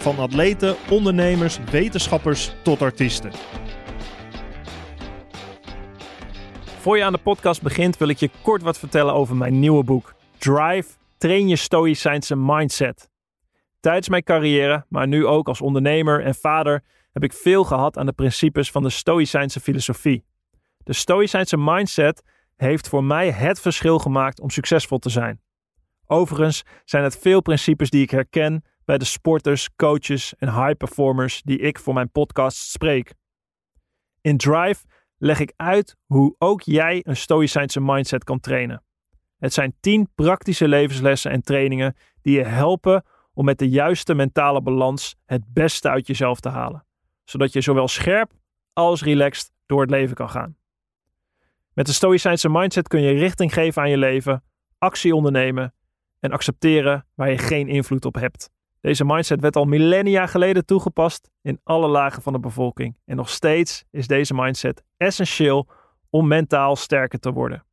Van atleten, ondernemers, wetenschappers tot artiesten. Voor je aan de podcast begint, wil ik je kort wat vertellen over mijn nieuwe boek. Drive, train je stoïcijnse mindset. Tijdens mijn carrière, maar nu ook als ondernemer en vader, heb ik veel gehad aan de principes van de stoïcijnse filosofie. De stoïcijnse mindset heeft voor mij het verschil gemaakt om succesvol te zijn. Overigens zijn het veel principes die ik herken bij de sporters, coaches en high performers die ik voor mijn podcast spreek. In Drive leg ik uit hoe ook jij een stoïcijnse mindset kan trainen. Het zijn 10 praktische levenslessen en trainingen die je helpen om met de juiste mentale balans het beste uit jezelf te halen, zodat je zowel scherp als relaxed door het leven kan gaan. Met de stoïcijnse mindset kun je richting geven aan je leven, actie ondernemen en accepteren waar je geen invloed op hebt. Deze mindset werd al millennia geleden toegepast in alle lagen van de bevolking. En nog steeds is deze mindset essentieel om mentaal sterker te worden.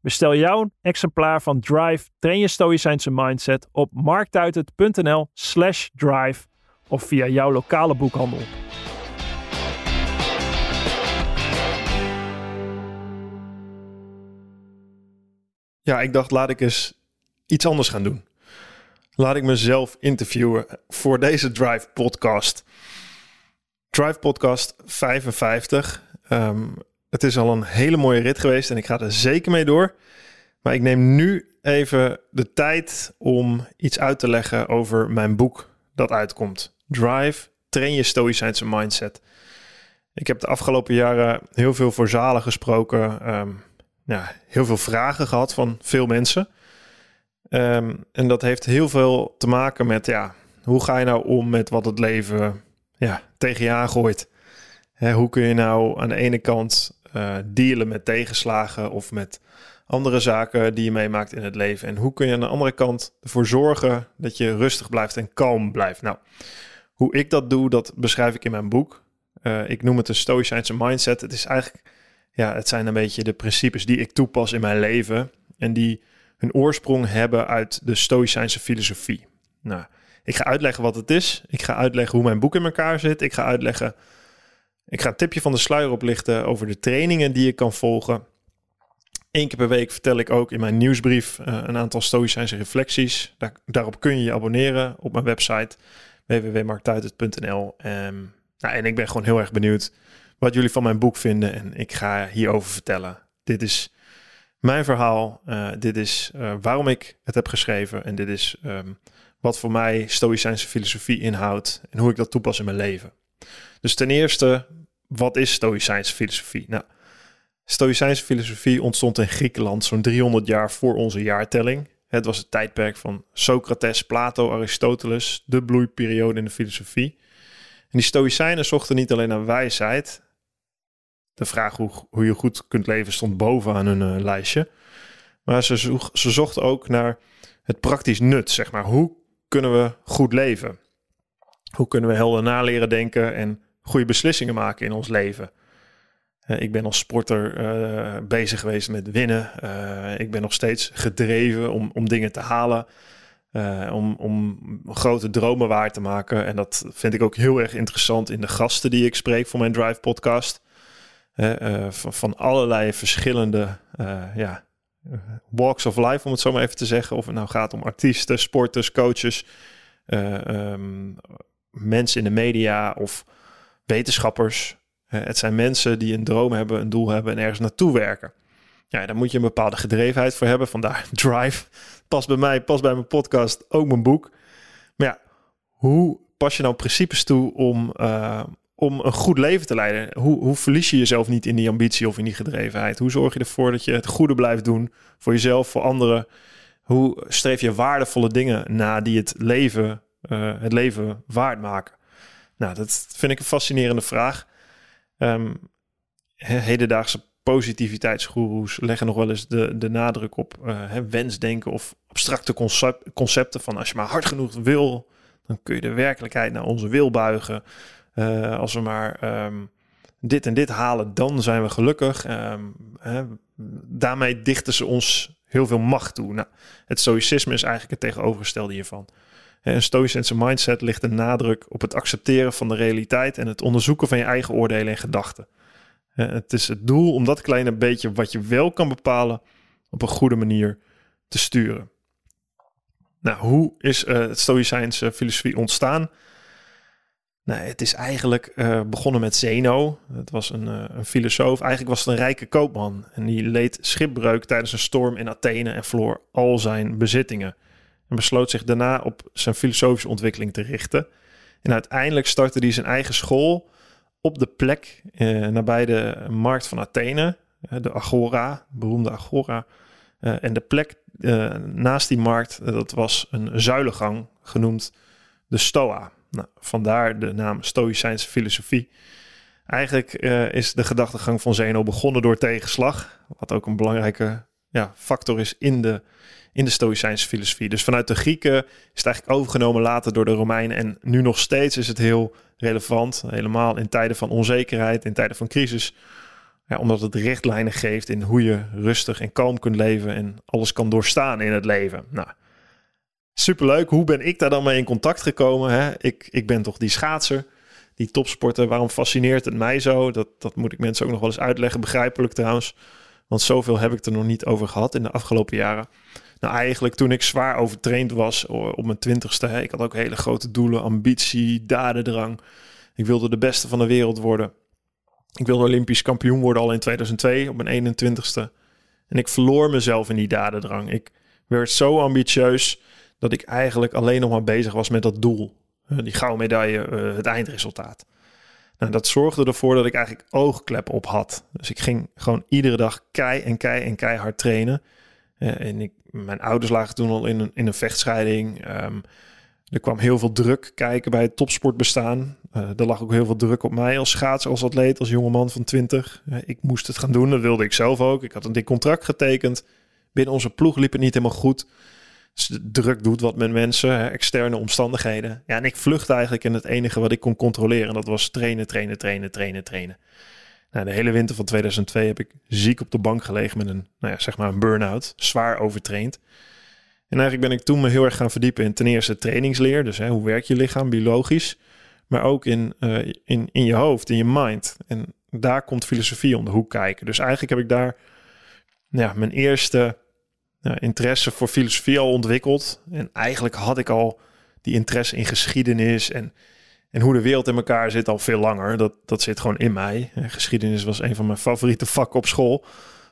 Bestel jouw exemplaar van Drive Train je Stoïcijnse Mindset op marktuitert.nl slash drive of via jouw lokale boekhandel. Ja, ik dacht laat ik eens iets anders gaan doen laat ik mezelf interviewen voor deze Drive podcast. Drive podcast 55. Ehm, het is al een hele mooie rit geweest en ik ga er zeker mee door. Maar ik neem nu even de tijd om iets uit te leggen over mijn boek dat uitkomt. Drive, train je stoïcijnse mindset. Ik heb de afgelopen jaren heel veel voor zalen gesproken. Um, ja, heel veel vragen gehad van veel mensen. Ehm, en dat heeft heel veel te maken met, ja, hoe ga je nou om met wat het leven ja, tegen je aangooit? Hè, hoe kun je nou aan de ene kant uh, dealen met tegenslagen of met andere zaken die je meemaakt in het leven? En hoe kun je aan de andere kant ervoor zorgen dat je rustig blijft en kalm blijft? Nou, hoe ik dat doe, dat beschrijf ik in mijn boek. Uh, ik noem het een stoïcijnse mindset. Het is eigenlijk, ja, het zijn een beetje de principes die ik toepas in mijn leven en die hun oorsprong hebben uit de Stoïcijnse filosofie. Nou, ik ga uitleggen wat het is. Ik ga uitleggen hoe mijn boek in elkaar zit. Ik ga uitleggen. Ik ga een tipje van de sluier oplichten over de trainingen die je kan volgen. Eén keer per week vertel ik ook in mijn nieuwsbrief uh, een aantal Stoïcijnse reflecties. Daar, daarop kun je je abonneren op mijn website www.marktuitert.nl. Um, nou, en ik ben gewoon heel erg benieuwd wat jullie van mijn boek vinden. En ik ga hierover vertellen. Dit is mijn verhaal. Uh, dit is uh, waarom ik het heb geschreven. En dit is um, wat voor mij Stoïcijnse filosofie inhoudt. En hoe ik dat toepas in mijn leven. Dus ten eerste, wat is Stoïcijnse filosofie? Nou, Stoïcijnse filosofie ontstond in Griekenland zo'n 300 jaar voor onze jaartelling. Het was het tijdperk van Socrates, Plato, Aristoteles, de bloeiperiode in de filosofie. En die Stoïcijnen zochten niet alleen naar wijsheid, de vraag hoe, hoe je goed kunt leven stond bovenaan hun uh, lijstje. Maar ze, zocht, ze zochten ook naar het praktisch nut, zeg maar. Hoe kunnen we goed leven? Hoe kunnen we helder naleren denken en goede beslissingen maken in ons leven? Uh, ik ben als sporter uh, bezig geweest met winnen. ik ben nog steeds gedreven om, om dingen te halen. om, om grote dromen waar te maken. En dat vind ik ook heel erg interessant in de gasten die ik spreek voor mijn Drive podcast. Uh, van, van, allerlei verschillende uh, ja, walks of life, om het zo maar even te zeggen. Of het nou gaat om artiesten, sporters, coaches, um, mensen in de media of wetenschappers. het zijn mensen die een droom hebben, een doel hebben en ergens naartoe werken. Ja, daar moet je een bepaalde gedrevenheid voor hebben. Vandaar Drive. Past bij mij, past bij mijn podcast, ook mijn boek. Maar ja, hoe pas je nou principes toe om, om een goed leven te leiden? Hoe, hoe verlies je jezelf niet in die ambitie of in die gedrevenheid? Hoe zorg je ervoor dat je het goede blijft doen voor jezelf, voor anderen? Hoe streef je waardevolle dingen na die het leven, uh, het leven waard maken? Nou, dat vind ik een fascinerende vraag. Um, hedendaagse positiviteitsgoeroes leggen nog wel eens de, de nadruk op uh, wensdenken of abstracte concept, concepten van als je maar hard genoeg wil, dan kun je de werkelijkheid naar onze wil buigen. Uh, als we maar ehm, dit en dit halen, dan zijn we gelukkig. Um, hè, daarmee dichten ze ons heel veel macht toe. Nou, het stoïcisme is eigenlijk het tegenovergestelde hiervan. Een stoïcijnse mindset ligt de nadruk op het accepteren van de realiteit en het onderzoeken van je eigen oordelen en gedachten. Het is het doel om dat kleine beetje wat je wel kan bepalen op een goede manier te sturen. Nou, hoe is uh, het Stoïcijnse filosofie ontstaan? Nou, het is eigenlijk uh, begonnen met Zeno. Het was een, uh, een, filosoof. Eigenlijk was het een rijke koopman. En die leed schipbreuk tijdens een storm in Athene en verloor al zijn bezittingen. En besloot zich daarna op zijn filosofische ontwikkeling te richten. En uiteindelijk startte hij zijn eigen school op de plek uh, nabij de markt van Athene. de Agora, beroemde Agora. en de plek naast die markt, dat was een zuilengang genoemd de Stoa. Nou, vandaar de naam Stoïcijnse filosofie. Eigenlijk uh, is de gedachtegang van Zeno begonnen door tegenslag, wat ook een belangrijke ja, factor is in de, in de Stoïcijnse filosofie. Dus vanuit de Grieken is het eigenlijk overgenomen later door de Romeinen en nu nog steeds is het heel relevant, helemaal in tijden van onzekerheid, in tijden van crisis. Ja, omdat het richtlijnen geeft in hoe je rustig en kalm kunt leven en alles kan doorstaan in het leven. Nou, Superleuk. Hoe ben ik daar dan mee in contact gekomen? Hè? Ik, ik ben toch die schaatser, die topsporter. Waarom fascineert het mij zo? Dat, dat moet ik mensen ook nog wel eens uitleggen. Begrijpelijk trouwens. Want zoveel heb ik er nog niet over gehad in de afgelopen jaren. Nou, eigenlijk toen ik zwaar overtraind was op mijn twintigste. Hè, ik had ook hele grote doelen, ambitie, dadendrang. Ik wilde de beste van de wereld worden. Ik wilde Olympisch kampioen worden al in 2002 op mijn 21ste. En ik verloor mezelf in die dadendrang. Ik werd zo ambitieus dat ik eigenlijk alleen nog maar bezig was met dat doel. Uh, die gouden medaille, uh, het eindresultaat. Nou, dat zorgde ervoor dat ik eigenlijk oogklep op had. Dus ik ging gewoon iedere dag kei en kei en keihard trainen. Uh, en ik, mijn ouders lagen toen al in een, in een vechtscheiding. Um, er kwam heel veel druk kijken bij het topsportbestaan. Uh, er lag ook heel veel druk op mij als schaatser, als atleet, als jongeman van 20. Uh, ik moest het gaan doen, dat wilde ik zelf ook. Ik had een dik contract getekend. Binnen onze ploeg liep het niet helemaal goed druk doet wat met mensen, externe omstandigheden. Ja, en ik vluchtte eigenlijk in het enige wat ik kon controleren. dat was trainen, trainen, trainen, trainen, trainen. Nou, de hele winter van 2002 heb ik ziek op de bank gelegen met een, nou ja, zeg maar een burn-out. Zwaar overtraind. En eigenlijk ben ik toen me heel erg gaan verdiepen in ten eerste trainingsleer. Dus hè, hoe werkt je lichaam biologisch. Maar ook in, uh, in, in je hoofd, in je mind. En daar komt filosofie om de hoek kijken. Dus eigenlijk heb ik daar ja, mijn eerste interesse voor filosofie al ontwikkeld. En eigenlijk had ik al die interesse in geschiedenis en, en hoe de wereld in elkaar zit al veel langer. Dat, dat zit gewoon in mij. geschiedenis was een van mijn favoriete vakken op school.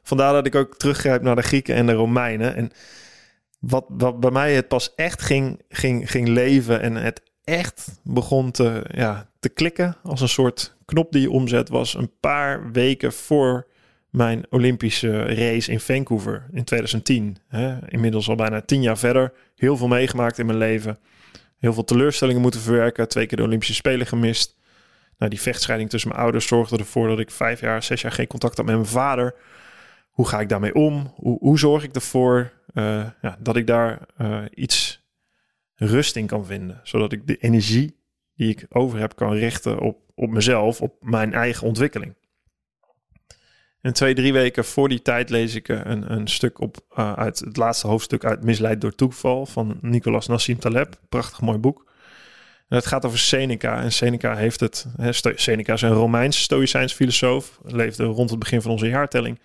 Vandaar dat ik ook teruggrijp naar de Grieken en de Romeinen. En wat, wat bij mij het pas echt ging, ging, ging leven en het echt begon te, ja, te klikken als een soort knop die je omzet, was een paar weken voor mijn Olympische race in Vancouver in 2010. Hè? Inmiddels al bijna tien jaar verder. Heel veel meegemaakt in mijn leven. Heel veel teleurstellingen moeten verwerken. Twee keer de Olympische Spelen gemist. Nou, die vechtscheiding tussen mijn ouders zorgde ervoor dat ik vijf jaar, zes jaar geen contact had met mijn vader. Hoe ga ik daarmee om? Hoe, hoe zorg ik ervoor uh, ja, dat ik daar uh, iets rust in kan vinden? Zodat ik de energie die ik over heb kan richten op, op mezelf, op mijn eigen ontwikkeling. En twee, drie weken voor die tijd lees ik eh, een, een stuk op uh, uit het laatste hoofdstuk uit Misleid door toeval van Nicolas Nassim Taleb. Prachtig mooi boek. En het gaat over Seneca. En Seneca heeft het. Seneca is een Romeins stoïcijns filosoof. Leefde rond het begin van onze jaartelling.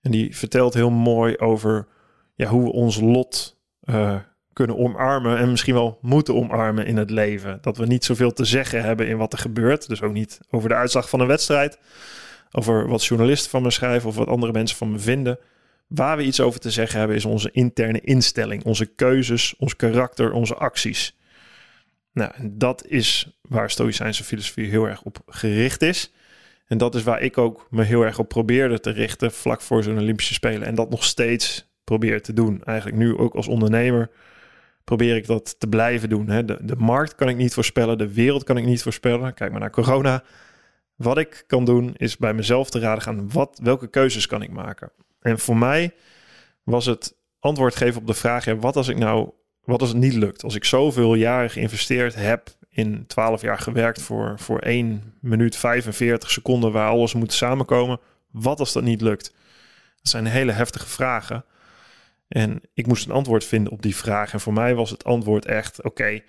En die vertelt heel mooi over ja, hoe we ons lot uh, kunnen omarmen. En misschien wel moeten omarmen in het leven. Dat we niet zoveel te zeggen hebben in wat er gebeurt. Dus ook niet over de uitslag van een wedstrijd over wat journalisten van me schrijven of wat andere mensen van me vinden. Waar we iets over te zeggen hebben is onze interne instelling, onze keuzes, ons karakter, onze acties. Nou, dat is waar Stoïcijnse filosofie heel erg op gericht is. En dat is waar ik ook me heel erg op probeerde te richten vlak voor zo'n Olympische Spelen. En dat nog steeds probeer te doen. Eigenlijk nu ook als ondernemer probeer ik dat te blijven doen. Hè. De, de markt kan ik niet voorspellen, de wereld kan ik niet voorspellen. Kijk maar naar corona. Wat ik kan doen is bij mezelf te raden gaan, wat, welke keuzes kan ik maken? En voor mij was het antwoord geven op de vraag, wat als ik nou, wat als het niet lukt? Als ik zoveel jaren geïnvesteerd heb, in 12 jaar gewerkt voor, voor 1 minuut 45 seconden waar alles moet samenkomen. Wat als dat niet lukt? Dat zijn hele heftige vragen. En ik moest een antwoord vinden op die vraag. En voor mij was het antwoord echt: oké,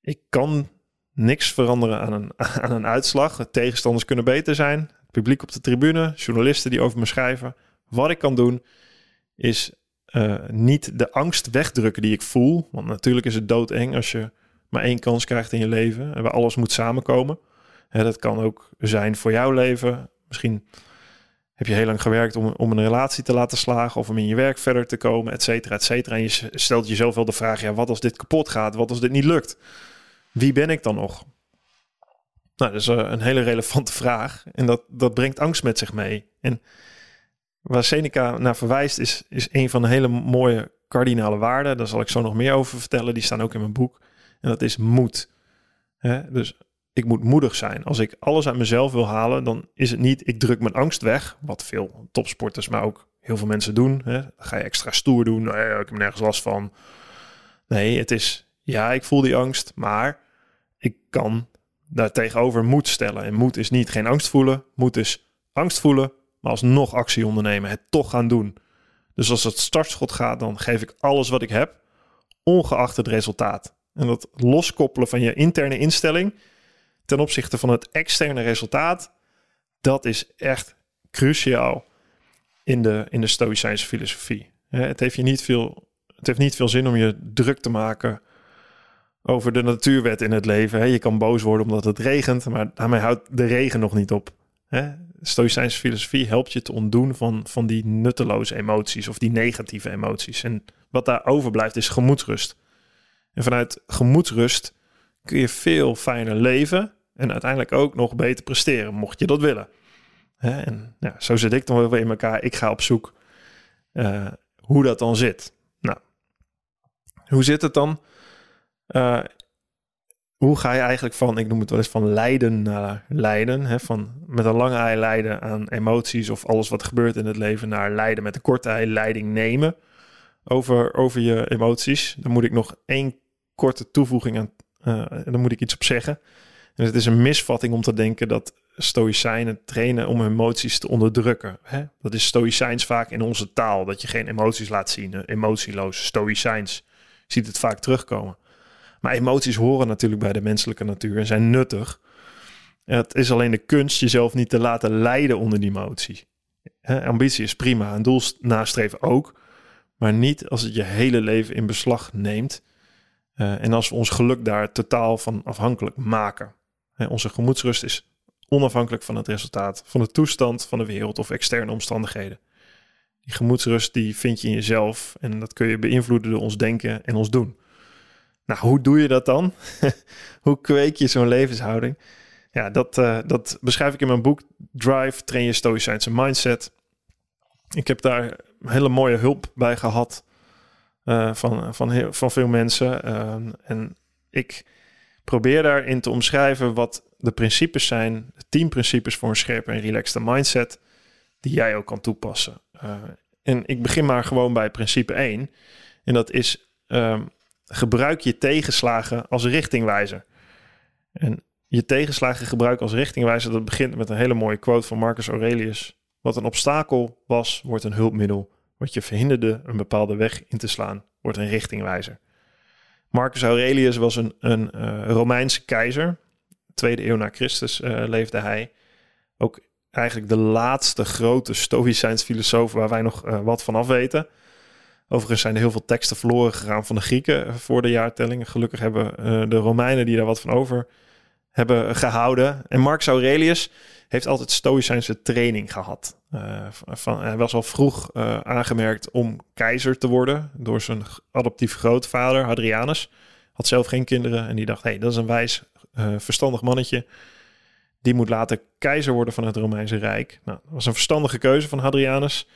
ik kan niks veranderen aan een, aan een uitslag. De tegenstanders kunnen beter zijn. Het publiek op de tribune, journalisten die over me schrijven. Wat ik kan doen is uh, niet de angst wegdrukken die ik voel. Want natuurlijk is het doodeng als je maar één kans krijgt in je leven en waar alles moet samenkomen. Hè, dat kan ook zijn voor jouw leven. Misschien heb je heel lang gewerkt om, om een relatie te laten slagen of om in je werk verder te komen, et cetera, et cetera. En je stelt jezelf wel de vraag, ja, wat als dit kapot gaat? Wat als dit niet lukt? Wie ben ik dan nog? Nou, dat is eh, een hele relevante vraag. En dat, dat brengt angst met zich mee. En waar Seneca naar verwijst, is, is een van de hele mooie kardinale waarden. Daar zal ik zo nog meer over vertellen. Die staan ook in mijn boek. En dat is moed. Dus ik moet moedig zijn. Als ik alles uit mezelf wil halen, dan is het niet ik druk mijn angst weg. Wat veel topsporters, maar ook heel veel mensen doen. Hè? Ga je extra stoer doen. Nee, ik heb nergens last van. Nee, het is ja, ik voel die angst, maar ik kan daar tegenover moed stellen. En moed is niet geen angst voelen. Moed is angst voelen, maar alsnog actie ondernemen. Het toch gaan doen. Dus als het startschot gaat, dan geef ik alles wat ik heb, ongeacht het resultaat. En dat loskoppelen van je interne instelling ten opzichte van het externe resultaat, dat is echt cruciaal in de, in de Stoïcijnse filosofie. Het heeft, je niet veel, het heeft niet veel zin om je druk te maken over de natuurwet in het leven. Je kan boos worden omdat het regent, maar daarmee houdt de regen nog niet op. Stoïcijnse filosofie helpt je te ontdoen van, van die nutteloze emoties of die negatieve emoties. En wat daar overblijft is gemoedsrust. En vanuit gemoedsrust kun je veel fijner leven en uiteindelijk ook nog beter presteren, mocht je dat willen. En zo zit ik dan wel weer in elkaar. Ik ga op zoek uh, hoe dat dan zit. Nou, hoe zit het dan? Uh, hoe ga je eigenlijk van, ik noem het wel eens van lijden naar lijden, hè? van met een lange ei lijden aan emoties of alles wat gebeurt in het leven naar lijden met een korte ei leiding nemen over, over je emoties. Dan moet ik nog één korte toevoeging aan, uh, dan moet ik iets op zeggen. En het is een misvatting om te denken dat stoïcijnen trainen om emoties te onderdrukken. Hè? Dat is stoïcijns vaak in onze taal, dat je geen emoties laat zien. Emotieloos, stoïcijns, ziet het vaak terugkomen. Maar emoties horen natuurlijk bij de menselijke natuur en zijn nuttig. het is alleen de kunst jezelf niet te laten leiden onder die emotie. ambitie is prima, een doel nastreven ook. Maar niet als het je hele leven in beslag neemt. Uh, en als we ons geluk daar totaal van afhankelijk maken. onze gemoedsrust is onafhankelijk van het resultaat, van de toestand van de wereld of externe omstandigheden. Die gemoedsrust die vind je in jezelf en dat kun je beïnvloeden door ons denken en ons doen. Nou, hoe doe je dat dan? hoe kweek je zo'n levenshouding? Ja, dat, uh, dat beschrijf ik in mijn boek Drive, Train Je Stoïcijnse Mindset. Ik heb daar hele mooie hulp bij gehad uh, van, van, heel, van veel mensen. Uh, en ik probeer daarin te omschrijven wat de principes zijn, de tien principes voor een scherpe en relaxte mindset, die jij ook kan toepassen. Uh, en ik begin maar gewoon bij principe 1. En dat is ehm, gebruik je tegenslagen als richtingwijzer. En je tegenslagen gebruiken als richtingwijzer, dat begint met een hele mooie quote van Marcus Aurelius. Wat een obstakel was, wordt een hulpmiddel. Wat je verhinderde een bepaalde weg in te slaan, wordt een richtingwijzer. Marcus Aurelius was een, een uh, Romeinse keizer. Tweede eeuw na Christus uh, leefde hij. Ook eigenlijk de laatste grote Stoïcijns filosoof waar wij nog uh, wat van af weten. Overigens zijn er heel veel teksten verloren gegaan van de Grieken voor de jaartelling. Gelukkig hebben de Romeinen die daar wat van over hebben gehouden. En Marcus Aurelius heeft altijd stoïcijnse training gehad. Uh, van, hij was al vroeg uh, aangemerkt om keizer te worden door zijn adoptieve grootvader Hadrianus. Had zelf geen kinderen en die dacht, hé, hey, dat is een wijs, verstandig mannetje. Die moet later keizer worden van het Romeinse Rijk. Nou, dat was een verstandige keuze van Hadrianus.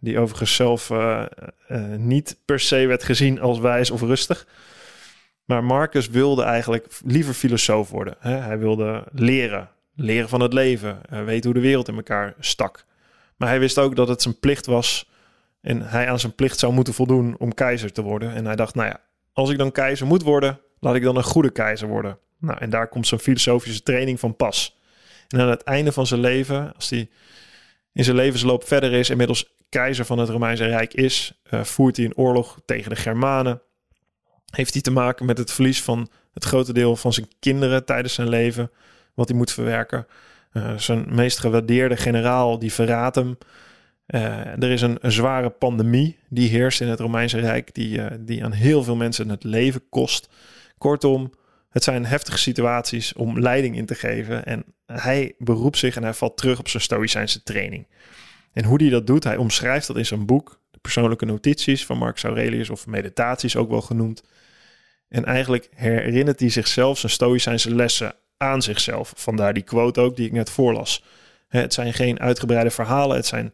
Die overigens zelf niet per se werd gezien als wijs of rustig. Maar Marcus wilde eigenlijk liever filosoof worden. Hè? Hij wilde leren, leren van het leven, weten hoe de wereld in elkaar stak. Maar hij wist ook dat het zijn plicht was en hij aan zijn plicht zou moeten voldoen om keizer te worden. En hij dacht, nou ja, als ik dan keizer moet worden, laat ik dan een goede keizer worden. Nou, en daar komt zijn filosofische training van pas. En aan het einde van zijn leven, als hij in zijn levensloop verder is, inmiddels keizer van het Romeinse Rijk is, uh, voert hij een oorlog tegen de Germanen. Heeft hij te maken met het verlies van het grote deel van zijn kinderen tijdens zijn leven, wat hij moet verwerken. Uh, zijn meest gewaardeerde generaal, die verraadt hem. Uh, er is een, een, zware pandemie die heerst in het Romeinse Rijk, die, die aan heel veel mensen het leven kost. Kortom, het zijn heftige situaties om leiding in te geven. En hij beroept zich en hij valt terug op zijn Stoïcijnse training. En hoe hij dat doet, hij omschrijft dat in zijn boek, de persoonlijke notities van Marcus Aurelius, of meditaties ook wel genoemd. En eigenlijk herinnert hij zichzelf zijn Stoïcijnse lessen aan zichzelf. Vandaar die quote ook die ik net voorlas. Het zijn geen uitgebreide verhalen, het zijn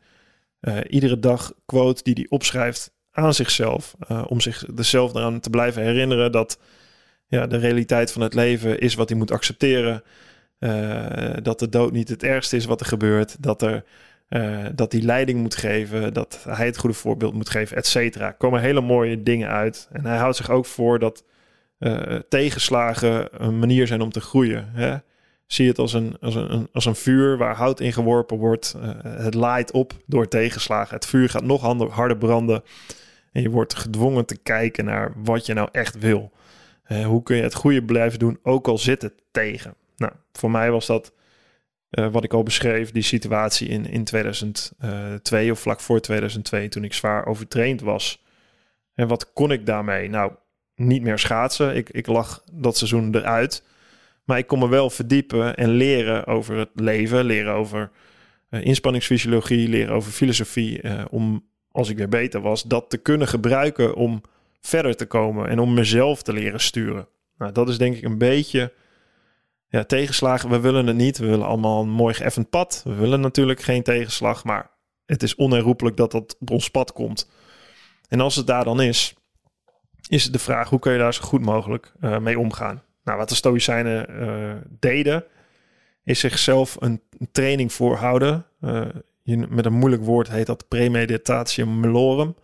uh, iedere dag quote die hij opschrijft aan zichzelf. Uh, om zich er zelf eraan te blijven herinneren dat ja, de realiteit van het leven is wat hij moet accepteren. Uh, dat de dood niet het ergste is wat er gebeurt. Dat, er, dat hij leiding moet geven. Dat hij het goede voorbeeld moet geven, et cetera. Er komen hele mooie dingen uit. En hij houdt zich ook voor dat tegenslagen een manier zijn om te groeien. Hè? zie het als een, als een, als een vuur waar hout in geworpen wordt. Het laait op door tegenslagen. Het vuur gaat nog harder branden. En je wordt gedwongen te kijken naar wat je nou echt wil. Uh, hoe kun je het goede blijven doen, ook al zit het tegen. Nou, voor mij was dat uh, wat ik al beschreef, die situatie in, in 2002 of vlak voor 2002, toen ik zwaar overtraind was. En wat kon ik daarmee? Nou, niet meer schaatsen. Ik, ik lag dat seizoen eruit. Maar ik kon me wel verdiepen en leren over het leven, leren over uh, inspanningsfysiologie, leren over filosofie. Om, als ik weer beter was, dat te kunnen gebruiken om verder te komen en om mezelf te leren sturen. Nou, dat is denk ik een beetje ja, tegenslagen. We willen het niet. We willen allemaal een mooi geëffend pad. We willen natuurlijk geen tegenslag, maar het is onherroepelijk dat dat op ons pad komt. En als het daar dan is, is de vraag hoe kun je daar zo goed mogelijk uh, mee omgaan. Nou, wat de Stoïcijnen uh, deden, is zichzelf een, training voorhouden. Uh, met een moeilijk woord heet dat premeditatio melorum.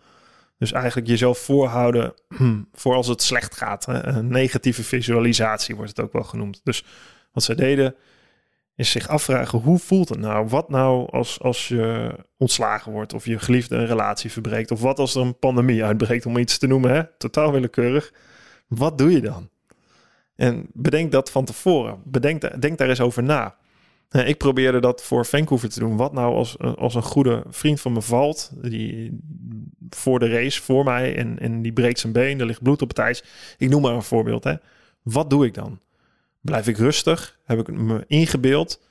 Dus eigenlijk jezelf voorhouden voor als het slecht gaat. Een negatieve visualisatie wordt het ook wel genoemd. Dus wat zij deden, is zich afvragen: hoe voelt het nou? Wat nou als, als je ontslagen wordt of je geliefde een relatie verbreekt? Of wat als er een pandemie uitbreekt, om iets te noemen, hè? totaal willekeurig. Wat doe je dan? En bedenk dat van tevoren. Bedenk, denk daar eens over na. Ik probeerde dat voor Vancouver te doen. Wat nou als, als een goede vriend van me valt, die voor de race voor mij en, en die breekt zijn been, er ligt bloed op het ijs. Ik noem maar een voorbeeld. Hè. Wat doe ik dan? Blijf ik rustig? Heb ik me ingebeeld?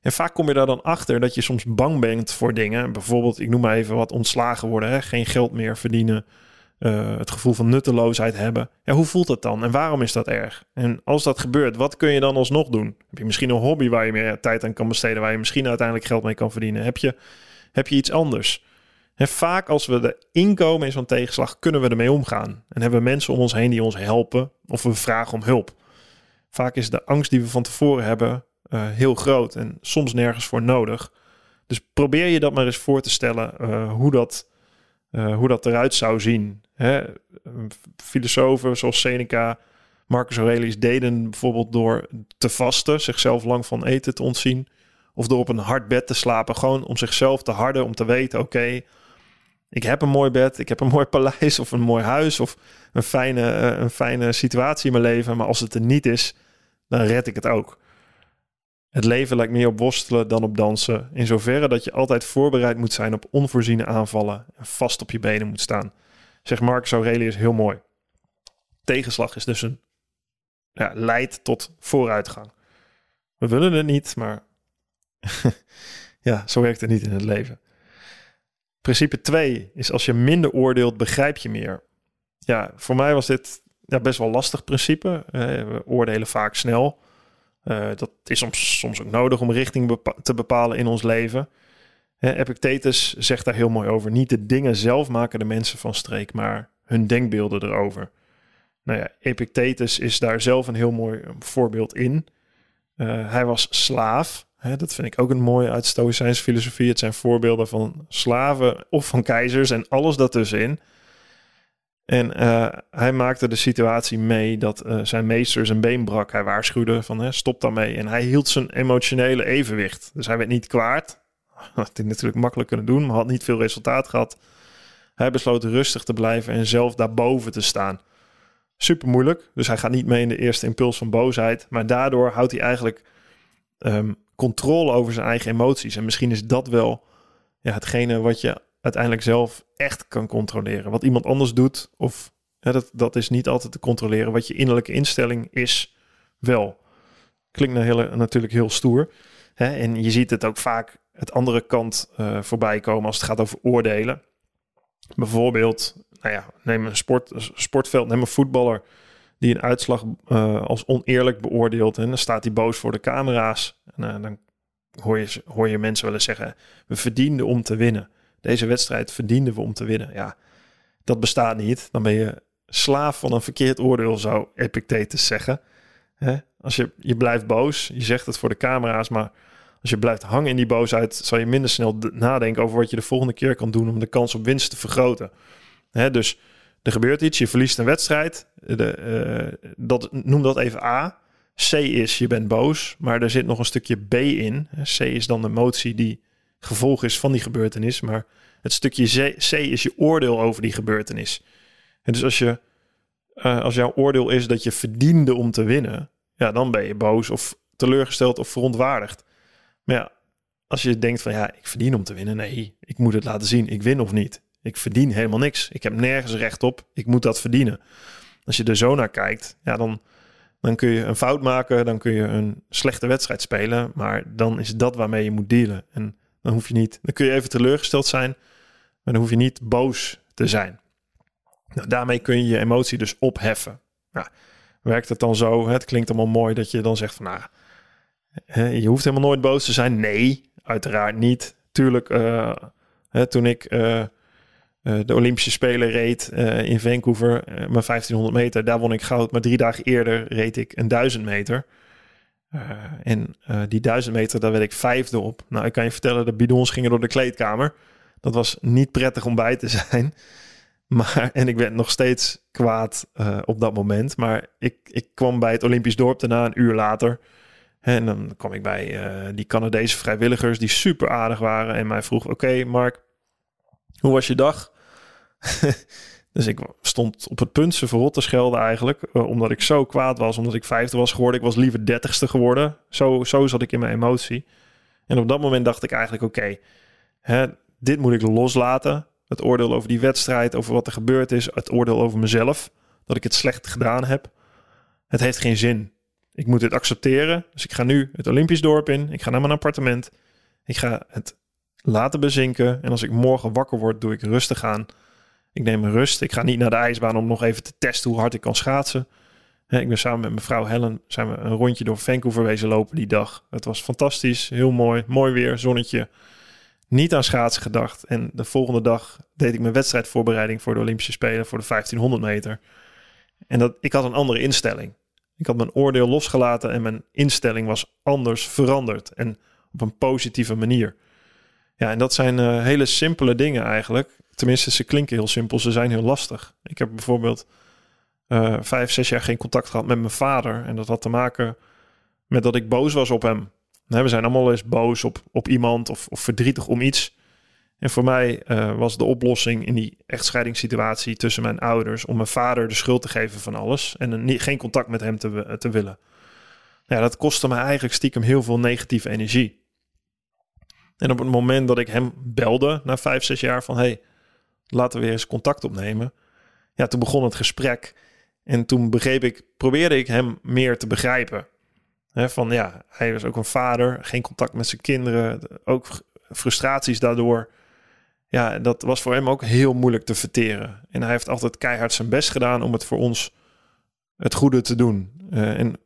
En vaak kom je daar dan achter dat je soms bang bent voor dingen. Bijvoorbeeld, ik noem maar even wat ontslagen worden, hè. geen geld meer verdienen, uh, het gevoel van nutteloosheid hebben. Ja, hoe voelt dat dan en waarom is dat erg? En als dat gebeurt, wat kun je dan alsnog doen? Heb je misschien een hobby waar je meer tijd aan kan besteden, waar je misschien uiteindelijk geld mee kan verdienen? Heb je, heb je iets anders? En vaak als we erin komen in zo'n tegenslag, kunnen we ermee omgaan. En hebben we mensen om ons heen die ons helpen of we vragen om hulp. Vaak is de angst die we van tevoren hebben uh, heel groot en soms nergens voor nodig. Dus probeer je dat maar eens voor te stellen uh, hoe dat hoe dat eruit zou zien. Hè? Filosofen zoals Seneca, Marcus Aurelius deden bijvoorbeeld door te vasten, zichzelf lang van eten te ontzien. Of door op een hard bed te slapen. Gewoon om zichzelf te harden, om te weten: oké, ik heb een mooi bed, ik heb een mooi paleis of een mooi huis of een fijne, uh, een fijne situatie in mijn leven. Maar als het er niet is, dan red ik het ook. Het leven lijkt meer op worstelen dan op dansen, in zoverre dat je altijd voorbereid moet zijn op onvoorziene aanvallen en vast op je benen moet staan. Zegt Marcus Aurelius heel mooi. Tegenslag is dus een ja, leidt tot vooruitgang. We willen het niet, maar ja, zo werkt het niet in het leven. Principe 2 is als je minder oordeelt, begrijp je meer. Ja, voor mij was dit ja, best wel lastig principe. We oordelen vaak snel. Uh, dat is soms, soms ook nodig om richting te bepalen in ons leven. Epictetus zegt daar heel mooi over. Niet de dingen zelf maken de mensen van streek, maar hun denkbeelden erover. Nou ja, Epictetus is daar zelf een heel mooi voorbeeld in. Uh, hij was slaaf. Hè, dat vind ik ook een mooie uit Stoïcijns filosofie. Het zijn voorbeelden van slaven of van keizers en alles daartussenin. En uh, hij maakte de situatie mee dat uh, zijn meester zijn been brak. Hij waarschuwde van hè, stop daarmee. En hij hield zijn emotionele evenwicht. Dus hij werd niet kwaad. Had hij natuurlijk makkelijk kunnen doen, maar had niet veel resultaat gehad. Hij besloot rustig te blijven en zelf daarboven te staan. Super moeilijk. Dus hij gaat niet mee in de eerste impuls van boosheid. Maar daardoor houdt hij eigenlijk um, controle over zijn eigen emoties. En misschien is dat wel ja, hetgene wat je uiteindelijk zelf echt kan controleren. Wat iemand anders doet, of dat, dat is niet altijd te controleren. Wat je innerlijke instelling is, wel. Klinkt nou heel, natuurlijk heel stoer. Hè? En je ziet het ook vaak het andere kant uh, voorbij komen als het gaat over oordelen. Bijvoorbeeld, nou ja, neem een, sport, sportveld, neem een voetballer die een uitslag uh, als oneerlijk beoordeelt. En dan staat hij boos voor de camera's. En uh, dan hoor je, hoor je mensen wel eens zeggen: We verdienden om te winnen. Deze wedstrijd verdienden we om te winnen. Ja, dat bestaat niet. Dan ben je slaaf van een verkeerd oordeel, zou Epictetus zeggen. Hè? Als je, je blijft boos, je zegt het voor de camera's, maar als je blijft hangen in die boosheid, zal je minder snel nadenken over wat je de volgende keer kan doen om de kans op winst te vergroten. Hè? Dus er gebeurt iets, je verliest een wedstrijd. De, uh, dat, noem dat even A. C is je bent boos, maar er zit nog een stukje B in. C is dan de emotie die gevolg is van die gebeurtenis. Maar het stukje C, is je oordeel over die gebeurtenis. En dus als, je, uh, als jouw oordeel is dat je verdiende om te winnen, ja, dan ben je boos of teleurgesteld of verontwaardigd. Maar ja, als je denkt van ja, ik verdien om te winnen. Nee, ik moet het laten zien. Ik win of niet. Ik verdien helemaal niks. Ik heb nergens recht op. Ik moet dat verdienen. Als je er zo naar kijkt, ja, dan, dan kun je een fout maken. Dan kun je een slechte wedstrijd spelen. Maar dan is dat waarmee je moet dealen. En dan hoef je niet, dan kun je even teleurgesteld zijn. Maar dan hoef je niet boos te zijn. Nou, daarmee kun je je emotie dus opheffen. Nou, werkt het dan zo? Het klinkt allemaal mooi dat je dan zegt van nou, je hoeft helemaal nooit boos te zijn. Nee, uiteraard niet. Tuurlijk, uh, toen ik uh, de Olympische Spelen reed in Vancouver, mijn 1500 meter, daar won ik goud. Maar drie dagen eerder reed ik een 1000 meter. en die 1000 meter, daar werd ik vijfde op. Nou, ik kan je vertellen, de bidons gingen door de kleedkamer. Dat was niet prettig om bij te zijn. Maar, en ik werd nog steeds kwaad op dat moment. Maar ik, ik kwam bij het Olympisch dorp daarna een uur later. En dan kwam ik bij uh, die Canadese vrijwilligers die super aardig waren en mij vroeg: Oké, Mark, hoe was je dag? dus ik stond op het punt ze verrot te schelden eigenlijk, uh, omdat ik zo kwaad was, omdat ik vijfde was geworden. Ik was liever dertigste geworden. Zo, zo zat ik in mijn emotie. En op dat moment dacht ik eigenlijk: Oké, dit moet ik loslaten. Het oordeel over die wedstrijd, over wat er gebeurd is, het oordeel over mezelf, dat ik het slecht gedaan heb. Het heeft geen zin. Ik moet dit accepteren. Dus ik ga nu het Olympisch dorp in. Ik ga naar mijn appartement. Ik ga het laten bezinken. En als ik morgen wakker word, doe ik rustig aan. Ik neem rust. Ik ga niet naar de ijsbaan om nog even te testen hoe hard ik kan schaatsen. Ik ben samen met mevrouw Helen zijn we een rondje door Vancouver wezen lopen die dag. Het was fantastisch, heel mooi, mooi weer, zonnetje. Niet aan schaatsen gedacht. En de volgende dag deed ik mijn wedstrijdvoorbereiding voor de Olympische Spelen voor de 1500 meter. En dat, ik had een andere instelling. Ik had mijn oordeel losgelaten en mijn instelling was anders veranderd. En op een positieve manier. Ja, en dat zijn uh, hele simpele dingen eigenlijk. Tenminste, ze klinken heel simpel, ze zijn heel lastig. Ik heb bijvoorbeeld uh, vijf, zes jaar geen contact gehad met mijn vader. En dat had te maken met dat ik boos was op hem. we zijn allemaal eens boos op, op iemand of, of verdrietig om iets. En voor mij uh, was de oplossing in die echtscheidingssituatie tussen mijn ouders om mijn vader de schuld te geven van alles en een, geen contact met hem te, te willen. Ja, dat kostte me eigenlijk stiekem heel veel negatieve energie. En op het moment dat ik hem belde na vijf, zes jaar van hey, laten we weer eens contact opnemen. Ja, toen begon het gesprek. En toen begreep ik, probeerde ik hem meer te begrijpen. Van ja, hij was ook een vader, geen contact met zijn kinderen, ook frustraties daardoor ja, dat was voor hem ook heel moeilijk te verteren. En hij heeft altijd keihard zijn best gedaan om het voor ons het goede te doen. Uh, en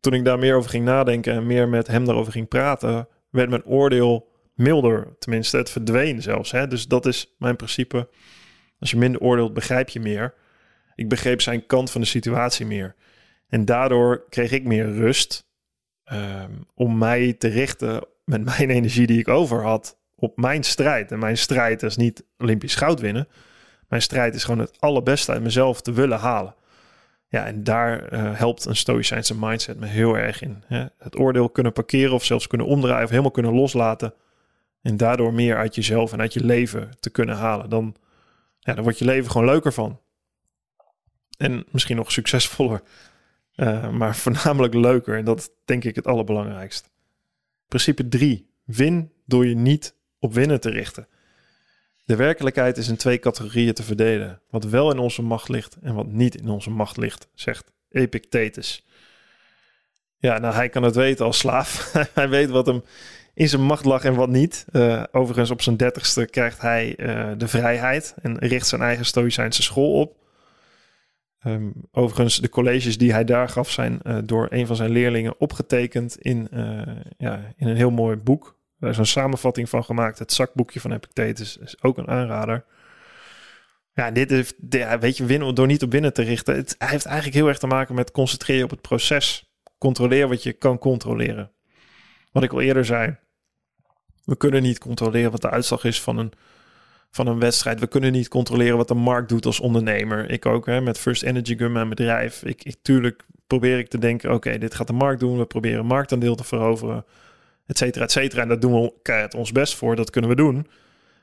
toen ik daar meer over ging nadenken en meer met hem daarover ging praten, werd mijn oordeel milder. Tenminste, het verdween zelfs. Hè? Dus dat is mijn principe. Als je minder oordeelt, begrijp je meer. Ik begreep zijn kant van de situatie meer. En daardoor kreeg ik meer rust ehm, om mij te richten met mijn energie die ik over had op mijn strijd. En mijn strijd is niet Olympisch goud winnen. Mijn strijd is gewoon het allerbeste uit mezelf te willen halen. Ja, en daar uh, helpt een stoïcijnse mindset me heel erg in. Hè? Het oordeel kunnen parkeren of zelfs kunnen omdraaien of helemaal kunnen loslaten. En daardoor meer uit jezelf en uit je leven te kunnen halen. Dan, ja, dan wordt je leven gewoon leuker van. En misschien nog succesvoller. Uh, maar voornamelijk leuker. En dat denk ik het allerbelangrijkst. Principe 3. Win door je niet op winnen te richten. De werkelijkheid is in twee categorieën te verdelen. Wat wel in onze macht ligt en wat niet in onze macht ligt, zegt Epictetus. Ja, nou hij kan het weten als slaaf. hij weet wat hem in zijn macht lag en wat niet. Uh, overigens op zijn dertigste krijgt hij uh, de vrijheid en richt zijn eigen stoïcijnse school op. Um, overigens, de colleges die hij daar gaf zijn uh, door een van zijn leerlingen opgetekend in, ja, in een heel mooi boek. Daar is een samenvatting van gemaakt. Het zakboekje van Epictetus is ook een aanrader. Ja, dit heeft, weet je, winnen door niet op binnen te richten. Het heeft eigenlijk heel erg te maken met concentreren op het proces. Controleer wat je kan controleren. Wat ik al eerder zei. We kunnen niet controleren wat de uitslag is van een, van een wedstrijd. We kunnen niet controleren wat de markt doet als ondernemer. Ik ook, hè, met First Energy Gun, mijn bedrijf. Ik, ik, tuurlijk probeer ik te denken, oké, dit gaat de markt doen. We proberen marktaandeel te veroveren et cetera, et cetera. En daar doen we het ons best voor, dat kunnen we doen.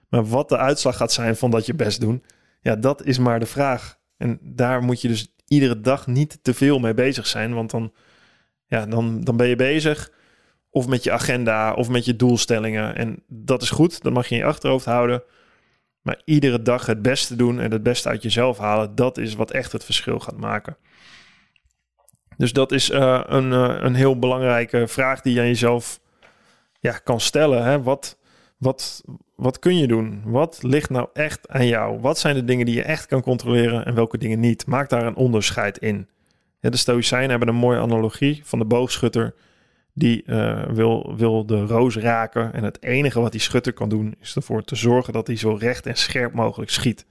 Maar wat de uitslag gaat zijn van dat je best doen, ja, dat is maar de vraag. En daar moet je dus iedere dag niet te veel mee bezig zijn, want dan, ja, dan, dan ben je bezig of met je agenda of met je doelstellingen. En dat is goed, dat mag je in je achterhoofd houden. Maar iedere dag het beste doen en het beste uit jezelf halen, dat is wat echt het verschil gaat maken. Dus dat is uh, een, uh, een heel belangrijke vraag die je aan jezelf ja, kan stellen. Hè? Wat, wat, wat kun je doen? Wat ligt nou echt aan jou? Wat zijn de dingen die je echt kan controleren en welke dingen niet? Maak daar een onderscheid in. De Stoïcijnen hebben een mooie analogie van de boogschutter die uh, wil, wil de roos raken. En het enige wat die schutter kan doen is ervoor te zorgen dat hij zo recht en scherp mogelijk schiet.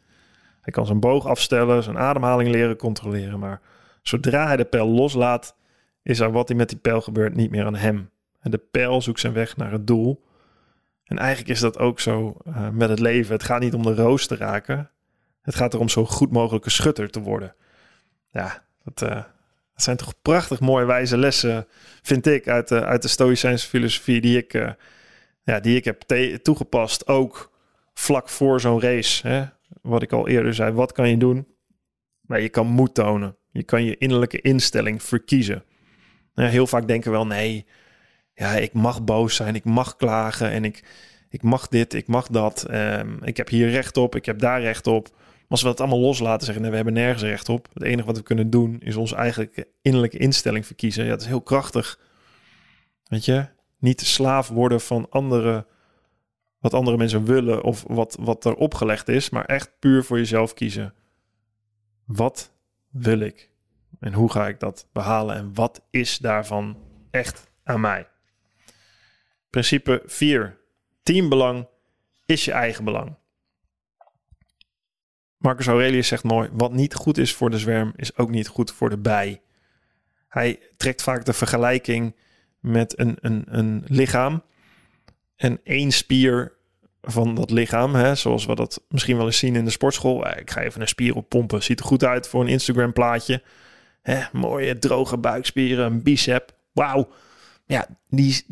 Hij kan zijn boog afstellen, zijn ademhaling leren controleren. Maar zodra hij de pijl loslaat, is er wat hij met die pijl gebeurt niet meer aan hem. En de pijl zoekt zijn weg naar het doel. En eigenlijk is dat ook zo uh, met het leven. Het gaat niet om de roos te raken. Het gaat erom zo goed mogelijke schutter te worden. Ja, dat, uh, dat zijn toch prachtig mooie wijze lessen, vind ik, uit de, uit de Stoïcijnse filosofie die ik, ja, die ik heb toegepast. Ook vlak voor zo'n race. Hè? Wat ik al eerder zei, wat kan je doen? Maar je kan moed tonen. Je kan je innerlijke instelling verkiezen. Heel vaak denken we wel, nee, ja, ik mag boos zijn, ik mag klagen en ik, ik mag dit, ik mag dat. Um, ik heb hier recht op, ik heb daar recht op. Maar als we dat allemaal loslaten, zeggen we hebben nergens recht op. Het enige wat we kunnen doen is onze eigen innerlijke instelling verkiezen. Ja, dat is heel krachtig. Weet je, niet slaaf worden van andere, wat andere mensen willen of wat, wat er opgelegd is, maar echt puur voor jezelf kiezen. Wat wil ik? En hoe ga ik dat behalen? En wat is daarvan echt aan mij? Principe 4. Teambelang is je eigen belang. Marcus Aurelius zegt mooi: wat niet goed is voor de zwerm, is ook niet goed voor de bij. Hij trekt vaak de vergelijking met een, een, een lichaam. En één spier van dat lichaam, hè, zoals we dat misschien wel eens zien in de sportschool. Eh, ik ga even een spier op pompen. Ziet er goed uit voor een Instagram plaatje. Hè, mooie droge buikspieren, een bicep. Wauw. Ja, die,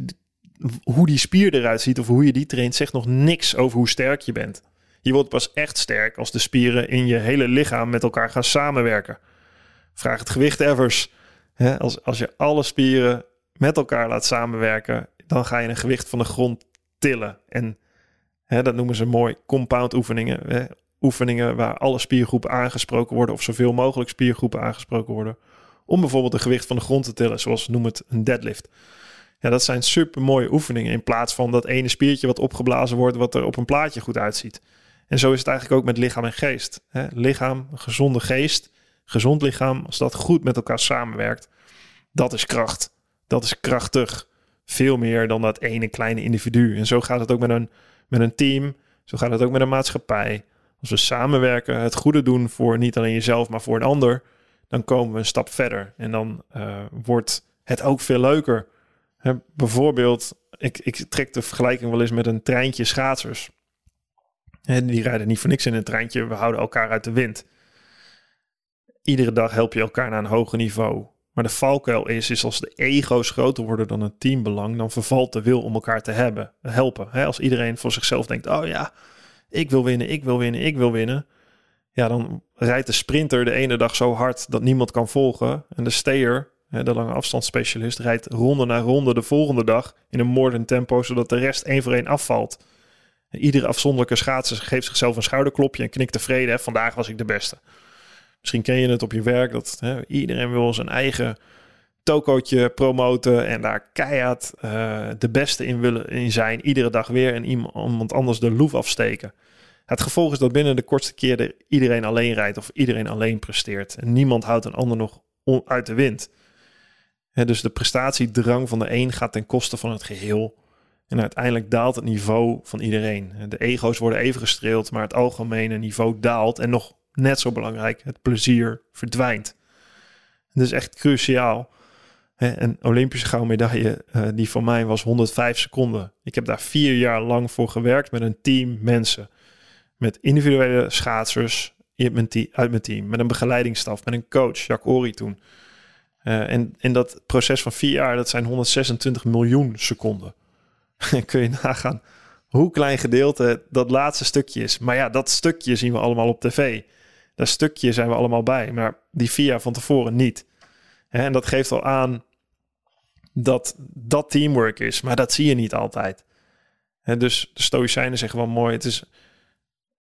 hoe die spier eruit ziet of hoe je die traint, zegt nog niks over hoe sterk je bent. Je wordt pas echt sterk als de spieren in je hele lichaam met elkaar gaan samenwerken. Vraag het gewicht evers. als, als je alle spieren met elkaar laat samenwerken, dan ga je een gewicht van de grond tillen. En dat noemen ze mooi compound oefeningen. Oefeningen waar alle spiergroepen aangesproken worden, of zoveel mogelijk spiergroepen aangesproken worden. Om bijvoorbeeld een gewicht van de grond te tillen, zoals noem het een deadlift. Ja, dat zijn super mooie oefeningen. In plaats van dat ene spiertje wat opgeblazen wordt, wat er op een plaatje goed uitziet. En zo is het eigenlijk ook met lichaam en geest. Hè? Lichaam, gezonde geest, gezond lichaam, als dat goed met elkaar samenwerkt, dat is kracht. Dat is krachtig. veel meer dan dat ene kleine individu. En zo gaat het ook met een, met een team. Zo gaat het ook met een maatschappij. Als we samenwerken, het goede doen voor niet alleen jezelf, maar voor een ander, dan komen we een stap verder. En dan uh, wordt het ook veel leuker. Hè, bijvoorbeeld, ik, ik trek de vergelijking wel eens met een treintje schaatsers. En die rijden niet voor niks in een treintje. We houden elkaar uit de wind. Iedere dag help je elkaar naar een hoger niveau. Maar de valkuil is, is als de ego's groter worden dan het teambelang, dan vervalt de wil om elkaar te hebben, helpen. als iedereen voor zichzelf denkt, oh ja, ik wil winnen, ik wil winnen, ik wil winnen. Ja, dan rijdt de sprinter de ene dag zo hard dat niemand kan volgen. En de stayer, de lange afstandsspecialist, rijdt ronde na ronde de volgende dag in een moordend tempo, zodat de rest één voor één afvalt. Iedere afzonderlijke schaatser geeft zichzelf een schouderklopje en knikt tevreden. Vandaag was ik de beste. Misschien ken je het op je werk, dat hè, iedereen wil zijn eigen tokootje promoten en daar keihard uh, de beste in willen in zijn. Iedere dag weer en iemand anders de loef afsteken. Het gevolg is dat binnen de kortste keer iedereen alleen rijdt of iedereen alleen presteert. En niemand houdt een ander nog uit de wind. Dus de prestatiedrang van de een gaat ten koste van het geheel. En uiteindelijk daalt het niveau van iedereen. De ego's worden even gestreeld, maar het algemene niveau daalt. En nog net zo belangrijk, het plezier verdwijnt. Dat is echt cruciaal. Een Olympische gouden medaille, uh, die van mij was 105 seconden. Ik heb daar vier jaar lang voor gewerkt met een team mensen. Met individuele schaatsers uit mijn team. Met een begeleidingsstaf, met een coach, Jacques Ori toen. Uh, en in dat proces van vier jaar, dat zijn 126 miljoen seconden. Kun je nagaan hoe klein gedeelte dat laatste stukje is. Maar ja, dat stukje zien we allemaal op tv. Dat stukje zijn we allemaal bij, maar die vier jaar van tevoren niet. En dat geeft al aan dat dat teamwork is, maar dat zie je niet altijd. Dus de Stoïcijnen zeggen wel mooi: het is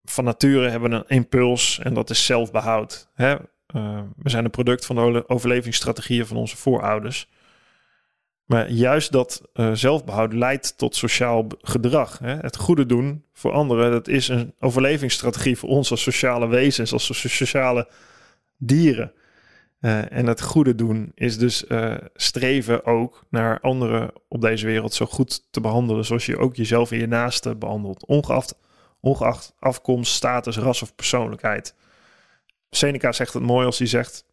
van nature hebben we een impuls en dat is zelfbehoud. Uh, we zijn een product van de overlevingsstrategieën van onze voorouders. Maar juist dat uh, zelfbehoud leidt tot sociaal gedrag. Hè? Het goede doen voor anderen, dat is een overlevingsstrategie voor ons als sociale wezens, als sociale dieren. Uh, en het goede doen is dus streven ook naar anderen op deze wereld zo goed te behandelen, zoals je ook jezelf en je naaste behandelt, ongeacht, ongeacht afkomst, status, ras of persoonlijkheid. Seneca zegt het mooi als hij zegt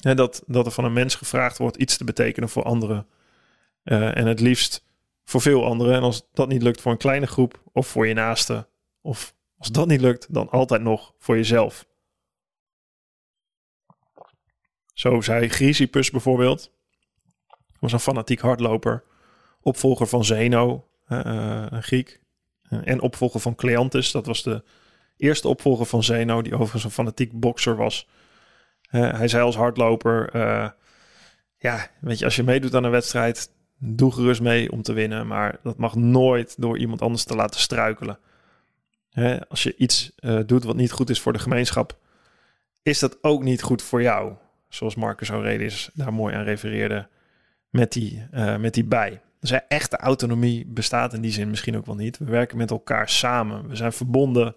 hè, dat, dat er van een mens gevraagd wordt iets te betekenen voor anderen. Uh, en het liefst voor veel anderen. En als dat niet lukt voor een kleine groep of voor je naaste, of als dat niet lukt, dan altijd nog voor jezelf. Zo zei Chrysippus bijvoorbeeld. Was een fanatiek hardloper. Opvolger van Zeno, uh, een Griek. En opvolger van Cleanthus. Dat was de eerste opvolger van Zeno, die overigens een fanatiek bokser was. Uh, hij zei als hardloper: uh, Ja, weet je, als je meedoet aan een wedstrijd, doe gerust mee om te winnen. Maar dat mag nooit door iemand anders te laten struikelen. Als je iets doet wat niet goed is voor de gemeenschap, is dat ook niet goed voor jou zoals Marcus Aurelius daar mooi aan refereerde, met die, met die bij. Dus echte autonomie bestaat in die zin misschien ook wel niet. We werken met elkaar samen. We zijn verbonden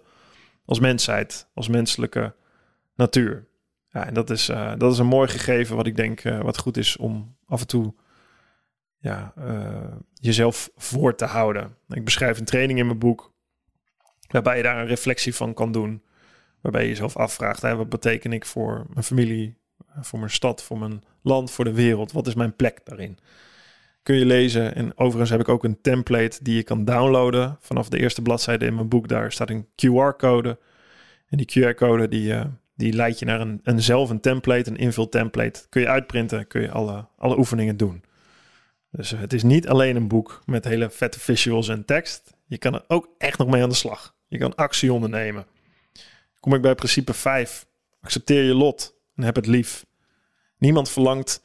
als mensheid, als menselijke natuur. Ja, en dat is, uh, dat is een mooi gegeven wat ik denk uh, wat goed is om af en toe ja, jezelf voor te houden. Ik beschrijf een training in mijn boek waarbij je daar een reflectie van kan doen. Waarbij je jezelf afvraagt, hè, wat beteken ik voor mijn familie, voor mijn stad, voor mijn land, voor de wereld. Wat is mijn plek daarin? Kun je lezen. En overigens heb ik ook een template die je kan downloaden. Vanaf de eerste bladzijde in mijn boek, daar staat een QR-code. En die QR-code die, uh, die leidt je naar een, een zelf een template, een invul template. Kun je uitprinten, kun je alle, alle oefeningen doen. Dus uh, het is niet alleen een boek met hele vette visuals en tekst. Je kan er ook echt nog mee aan de slag. Je kan actie ondernemen. Kom ik bij principe 5. Accepteer je lot en heb het lief. Niemand verlangt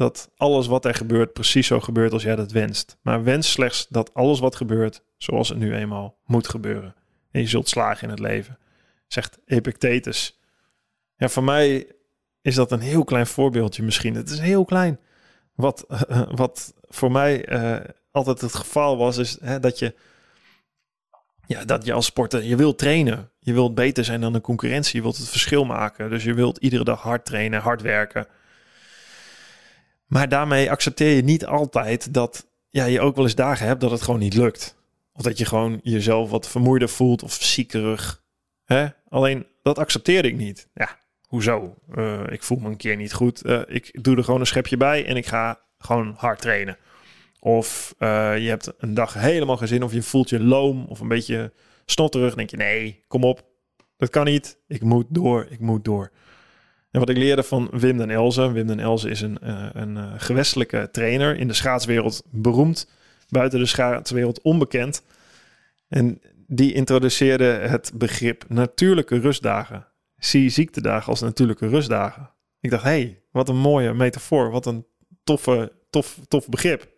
dat alles wat er gebeurt precies zo gebeurt als jij dat wenst. Maar wens slechts dat alles wat gebeurt zoals het nu eenmaal moet gebeuren. En je zult slagen in het leven, zegt Epictetus. Ja, voor mij is dat een heel klein voorbeeldje misschien. Het is heel klein. Wat, wat voor mij uh, altijd het geval was, is hè, dat je ja, dat je als sporter, je wilt trainen. Je wilt beter zijn dan de concurrentie. Je wilt het verschil maken. Dus je wilt iedere dag hard trainen, hard werken. Maar daarmee accepteer je niet altijd dat ja, je ook wel eens dagen hebt dat het gewoon niet lukt. Of dat je gewoon jezelf wat vermoeider voelt of ziekerig. Hè? Alleen dat accepteerde ik niet. Ja, hoezo? Uh, ik voel me een keer niet goed. Uh, ik doe er gewoon een schepje bij en ik ga gewoon hard trainen. Of uh, je hebt een dag helemaal geen zin of je voelt je loom of een beetje snotterig. denk je, nee, kom op. Dat kan niet. Ik moet door, ik moet door. En wat ik leerde van Wim den Elze. Wim den Elze is een, uh, een uh, gewestelijke trainer. In de schaatswereld beroemd. Buiten de schaatswereld onbekend. En die introduceerde het begrip natuurlijke rustdagen. Zie ziektedagen als natuurlijke rustdagen. Ik dacht, hé, hey, wat een mooie metafoor. Wat een toffe, tof, tof begrip.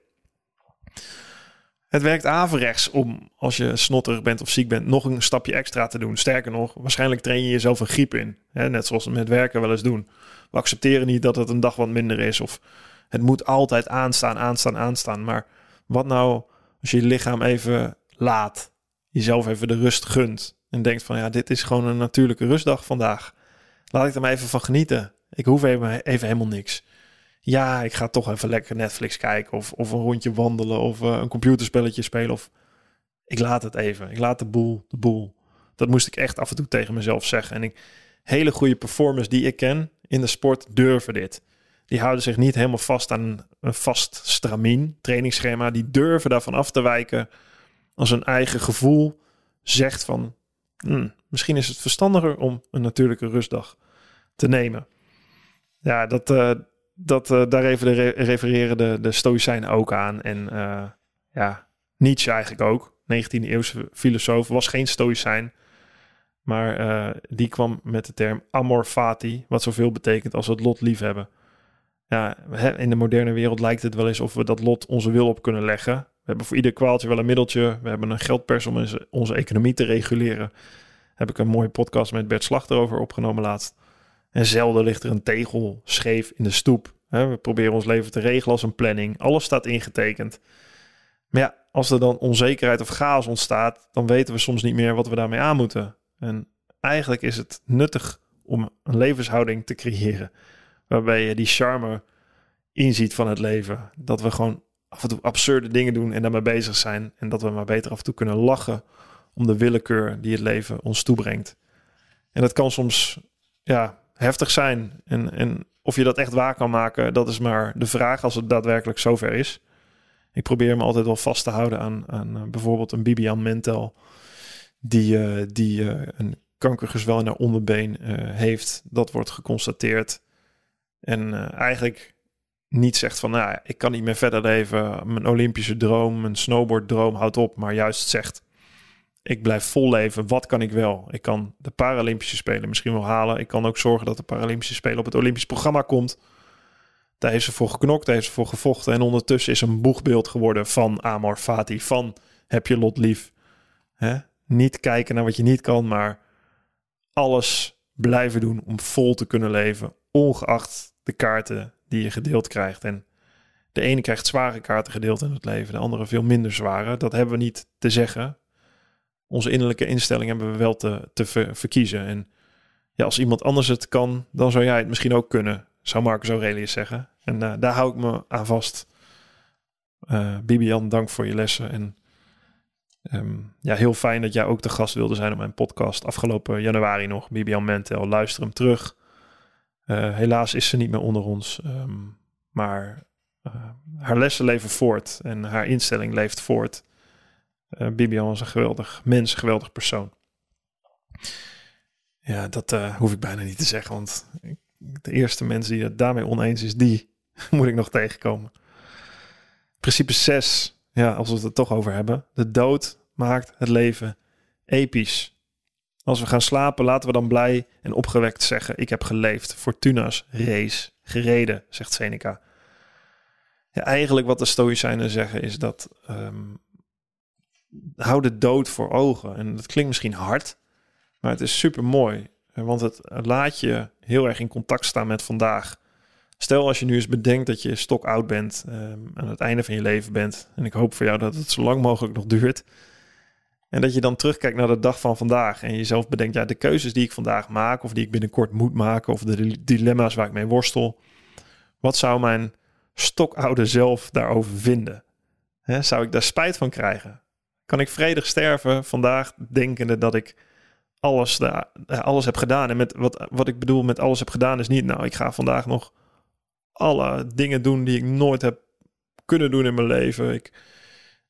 Het werkt averechts om, als je snotterig bent of ziek bent, nog een stapje extra te doen. Sterker nog, waarschijnlijk train je jezelf een griep in. Hè? Net zoals we met werken wel eens doen. We accepteren niet dat het een dag wat minder is. Of het moet altijd aanstaan, aanstaan, aanstaan. Maar wat nou als je je lichaam even laat, jezelf even de rust gunt en denkt van ja, dit is gewoon een natuurlijke rustdag vandaag. Laat ik er maar even van genieten. Ik hoef even, even helemaal niks ja, ik ga toch even lekker Netflix kijken of, of een rondje wandelen of uh, een computerspelletje spelen of ik laat het even. Ik laat de boel, de boel. Dat moest ik echt af en toe tegen mezelf zeggen. En ik, hele goede performers die ik ken in de sport durven dit. Die houden zich niet helemaal vast aan een vast stramien trainingsschema. Die durven daarvan af te wijken als hun eigen gevoel zegt van hmm, misschien is het verstandiger om een natuurlijke rustdag te nemen. Ja, dat, uh, dat, uh, daar even de refereren de, de Stoïcijnen ook aan. En uh, ja, Nietzsche eigenlijk ook. 19e eeuwse filosoof was geen Stoïcijn. Maar uh, die kwam met de term amor fati, wat zoveel betekent als het lot liefhebben. Ja, in de moderne wereld lijkt het wel eens of we dat lot onze wil op kunnen leggen. We hebben voor ieder kwaaltje wel een middeltje. We hebben een geldpers om onze economie te reguleren. Heb ik een mooie podcast met Bert Slachter over opgenomen laatst. En zelden ligt er een tegel scheef in de stoep. We proberen ons leven te regelen als een planning. Alles staat ingetekend. Maar ja, als er dan onzekerheid of chaos ontstaat, dan weten we soms niet meer wat we daarmee aan moeten. En eigenlijk is het nuttig om een levenshouding te creëren. Waarbij je die charme inziet van het leven. Dat we gewoon af en toe absurde dingen doen en daarmee bezig zijn. En dat we maar beter af en toe kunnen lachen om de willekeur die het leven ons toebrengt. En dat kan soms ja, heftig zijn. En, en of je dat echt waar kan maken, dat is maar de vraag als het daadwerkelijk zover is. Ik probeer me altijd wel vast te houden aan, aan uh, bijvoorbeeld een Bibian Mentel, die, uh, die uh, een kankergezwel in haar onderbeen heeft. Dat wordt geconstateerd. En eigenlijk niet zegt van, nou, ik kan niet meer verder leven. Mijn Olympische droom, mijn snowboarddroom houdt op. Maar juist zegt, ik blijf vol leven. Wat kan ik wel? Ik kan de Paralympische Spelen misschien wel halen. Ik kan ook zorgen dat de Paralympische Spelen op het Olympisch programma komt. Daar heeft ze voor geknokt, daar heeft ze voor gevochten. En ondertussen is een boegbeeld geworden van Amor Fati, van heb je lot lief. Niet kijken naar wat je niet kan, maar alles blijven doen om vol te kunnen leven, ongeacht de kaarten die je gedeeld krijgt. En de ene krijgt zware kaarten gedeeld in het leven, de andere veel minder zware. Dat hebben we niet te zeggen onze innerlijke instelling hebben we wel te, te verkiezen. En ja, als iemand anders het kan, dan zou jij het misschien ook kunnen, zou Marcus Aurelius zeggen. En uh, daar hou ik me aan vast. Uh, Bibian, dank voor je lessen. En um, ja, heel fijn dat jij ook de gast wilde zijn op mijn podcast. Afgelopen januari nog, Bibian Mentel. Luister hem terug. Uh, helaas is ze niet meer onder ons. Um, maar haar lessen leven voort en haar instelling leeft voort. Uh, Bibian is een geweldig mens, een geweldig persoon. Ja, dat uh, hoef ik bijna niet te zeggen, want de eerste mens die het daarmee oneens is, die moet ik nog tegenkomen. Principe 6, ja, als we het toch over hebben. De dood maakt het leven episch. Als we gaan slapen, laten we dan blij en opgewekt zeggen: Ik heb geleefd. Fortuna's race gereden, zegt Seneca. Ja, eigenlijk wat de Stoïcijnen zeggen is dat um, hou de dood voor ogen. En dat klinkt misschien hard, maar het is super mooi. Want het laat je heel erg in contact staan met vandaag. Stel als je nu eens bedenkt dat je stok oud bent, um, aan het einde van je leven bent. En ik hoop voor jou dat het zo lang mogelijk nog duurt. En dat je dan terugkijkt naar de dag van vandaag en jezelf bedenkt, ja, de keuzes die ik vandaag maak, of die ik binnenkort moet maken, of de dilemma's waar ik mee worstel. Wat zou mijn stokoude zelf daarover vinden? Zou ik daar spijt van krijgen? Kan ik vredig sterven vandaag, denkende dat ik alles, daar, alles heb gedaan? En met wat, wat ik bedoel met alles heb gedaan, is niet, nou, ik ga vandaag nog alle dingen doen die ik nooit heb kunnen doen in mijn leven. Ik,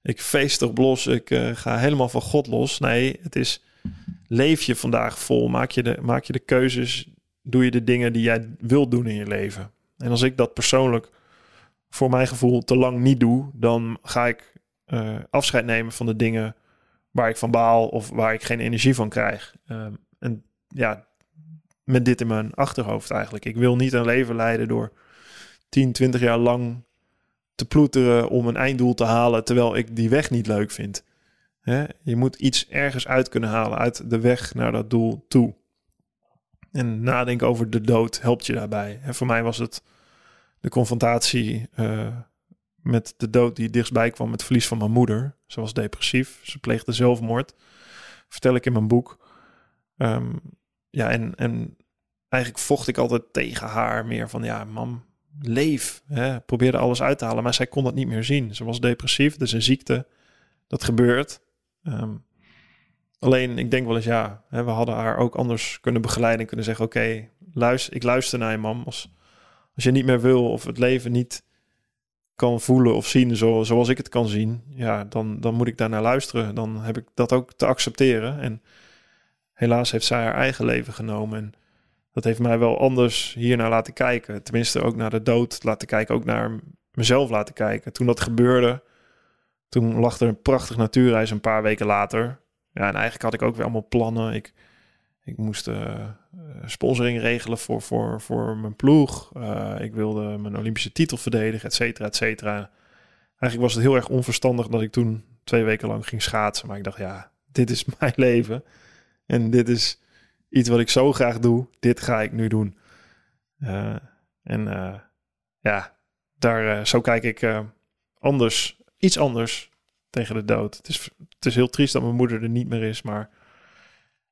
ik feest op los, ik uh, ga helemaal van God los. Nee, het is leef je vandaag vol. Maak je, de, maak je de keuzes, doe je de dingen die jij wilt doen in je leven. En als ik dat persoonlijk voor mijn gevoel te lang niet doe, dan ga ik uh, afscheid nemen van de dingen waar ik van baal of waar ik geen energie van krijg. Uh, en ja, met dit in mijn achterhoofd eigenlijk. Ik wil niet een leven leiden door 10, 20 jaar lang te ploeteren om een einddoel te halen, terwijl ik die weg niet leuk vind. Je moet iets ergens uit kunnen halen, uit de weg naar dat doel toe. En nadenken over de dood helpt je daarbij. En voor mij was het de confrontatie uh, met de dood die dichtstbij kwam met het verlies van mijn moeder. Ze was depressief, ze pleegde zelfmoord. Vertel ik in mijn boek. Um, ja, en, en eigenlijk vocht ik altijd tegen haar meer van, ja, mam, leef. Hè? Probeerde alles uit te halen, maar zij kon dat niet meer zien. Ze was depressief, dus een ziekte. Dat gebeurt. Um, alleen, ik denk wel eens, ja, hè, we hadden haar ook anders kunnen begeleiden en kunnen zeggen, oké, luister, ik luister naar je mam. Als, als je niet meer wil of het leven niet kan voelen of zien zo, zoals ik het kan zien, ja, dan, dan moet ik daar naar luisteren. Dan heb ik dat ook te accepteren. En helaas heeft zij haar eigen leven genomen. En dat heeft mij wel anders hiernaar laten kijken. Tenminste, ook naar de dood laten kijken, ook naar mezelf laten kijken. Toen dat gebeurde, toen lag er een prachtig natuurreis een paar weken later. Ja, en eigenlijk had ik ook weer allemaal plannen. Ik, ik moest uh, sponsoring regelen voor, voor, voor mijn ploeg. Uh, ik wilde mijn Olympische titel verdedigen, et cetera, et cetera. Eigenlijk was het heel erg onverstandig dat ik toen twee weken lang ging schaatsen. Maar ik dacht, ja, dit is mijn leven. En dit is iets wat ik zo graag doe. Dit ga ik nu doen. Uh, en ja, daar, zo kijk ik anders, iets anders tegen de dood. Het is, het is heel triest dat mijn moeder er niet meer is, maar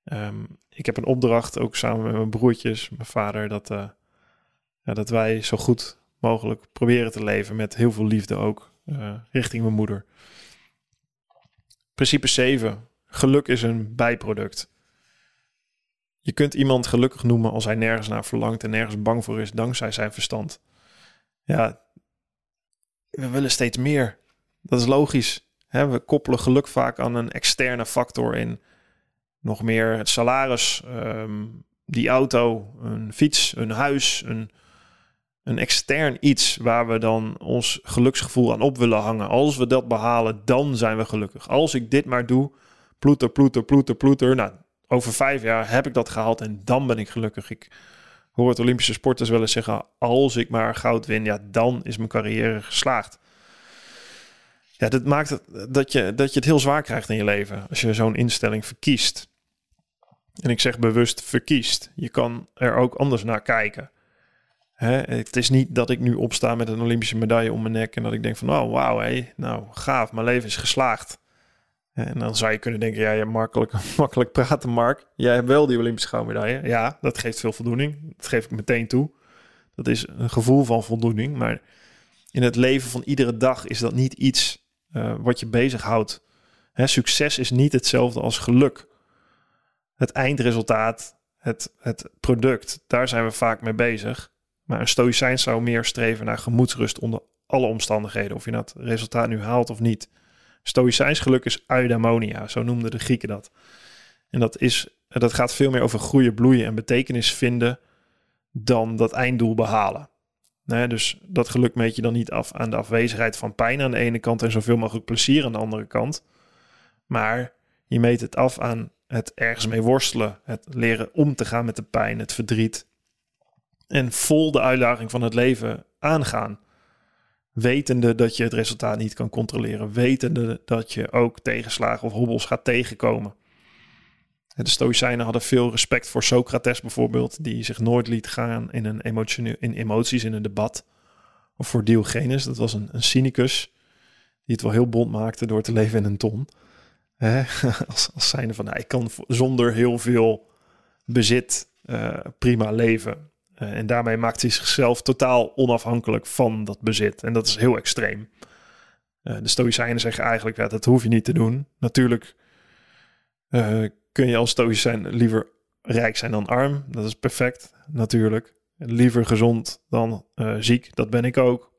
um, ik heb een opdracht, ook samen met mijn broertjes, mijn vader, dat, uh, ja, dat wij zo goed mogelijk proberen te leven met heel veel liefde ook uh, richting mijn moeder. Principe 7. Geluk is een bijproduct. Je kunt iemand gelukkig noemen als hij nergens naar verlangt en nergens bang voor is dankzij zijn verstand. Ja, we willen steeds meer. Dat is logisch. we koppelen geluk vaak aan een externe factor in nog meer het salaris, ehm, die auto, een fiets, een huis, een, een extern iets waar we dan ons geluksgevoel aan op willen hangen. Als we dat behalen, dan zijn we gelukkig. Als ik dit maar doe, ploeter, ploeter, ploeter, ploeter. Nou, over vijf jaar heb ik dat gehaald en dan ben ik gelukkig. Ik hoor het Olympische sporters wel eens zeggen: als ik maar goud win, ja, dan is mijn carrière geslaagd. Ja, dat maakt dat, je, dat je het heel zwaar krijgt in je leven als je zo'n instelling verkiest. En ik zeg bewust verkiest. Je kan er ook anders naar kijken. Hè? Het is niet dat ik nu opsta met een Olympische medaille om mijn nek en dat ik denk van, oh wauw, hé, nou gaaf, mijn leven is geslaagd. En dan zou je kunnen denken, ja, je makkelijk, makkelijk praten, Mark. Jij hebt wel die Olympische goudmedaille. Ja, dat geeft veel voldoening. Dat geef ik meteen toe. Dat is een gevoel van voldoening. Maar in het leven van iedere dag is dat niet iets uh, wat je bezighoudt. Hè, succes is niet hetzelfde als geluk het eindresultaat, het, het product, daar zijn we vaak mee bezig. Maar een stoïcijn zou meer streven naar gemoedsrust onder alle omstandigheden. Of je dat resultaat nu haalt of niet. Stoïcijns geluk is eudaimonia, zo noemden de Grieken dat. En dat, is, dat gaat veel meer over groeien, bloeien en betekenis vinden dan dat einddoel behalen. Dus dat geluk meet je dan niet af aan de afwezigheid van pijn aan de ene kant en zoveel mogelijk plezier aan de andere kant. Maar je meet het af aan het ergens mee worstelen, het leren om te gaan met de pijn, het verdriet. En vol de uitdaging van het leven aangaan. Wetende dat je het resultaat niet kan controleren. Wetende dat je ook tegenslagen of hobbels gaat tegenkomen. De Stoïcijnen hadden veel respect voor Socrates bijvoorbeeld, die zich nooit liet gaan in, een emotioneel, in emoties in een debat. Of voor Diogenes, dat was een, cynicus, die het wel heel bond maakte door te leven in een ton. Als, als zijnde van, nou, ik kan zonder heel veel bezit uh, prima leven. Uh, en daarmee maakt hij zichzelf totaal onafhankelijk van dat bezit. En dat is heel extreem. Uh, de Stoïcijnen zeggen eigenlijk, dat hoef je niet te doen. Natuurlijk kun je als Stoïcijn liever rijk zijn dan arm. Dat is perfect, natuurlijk. Liever gezond dan ziek, dat ben ik ook.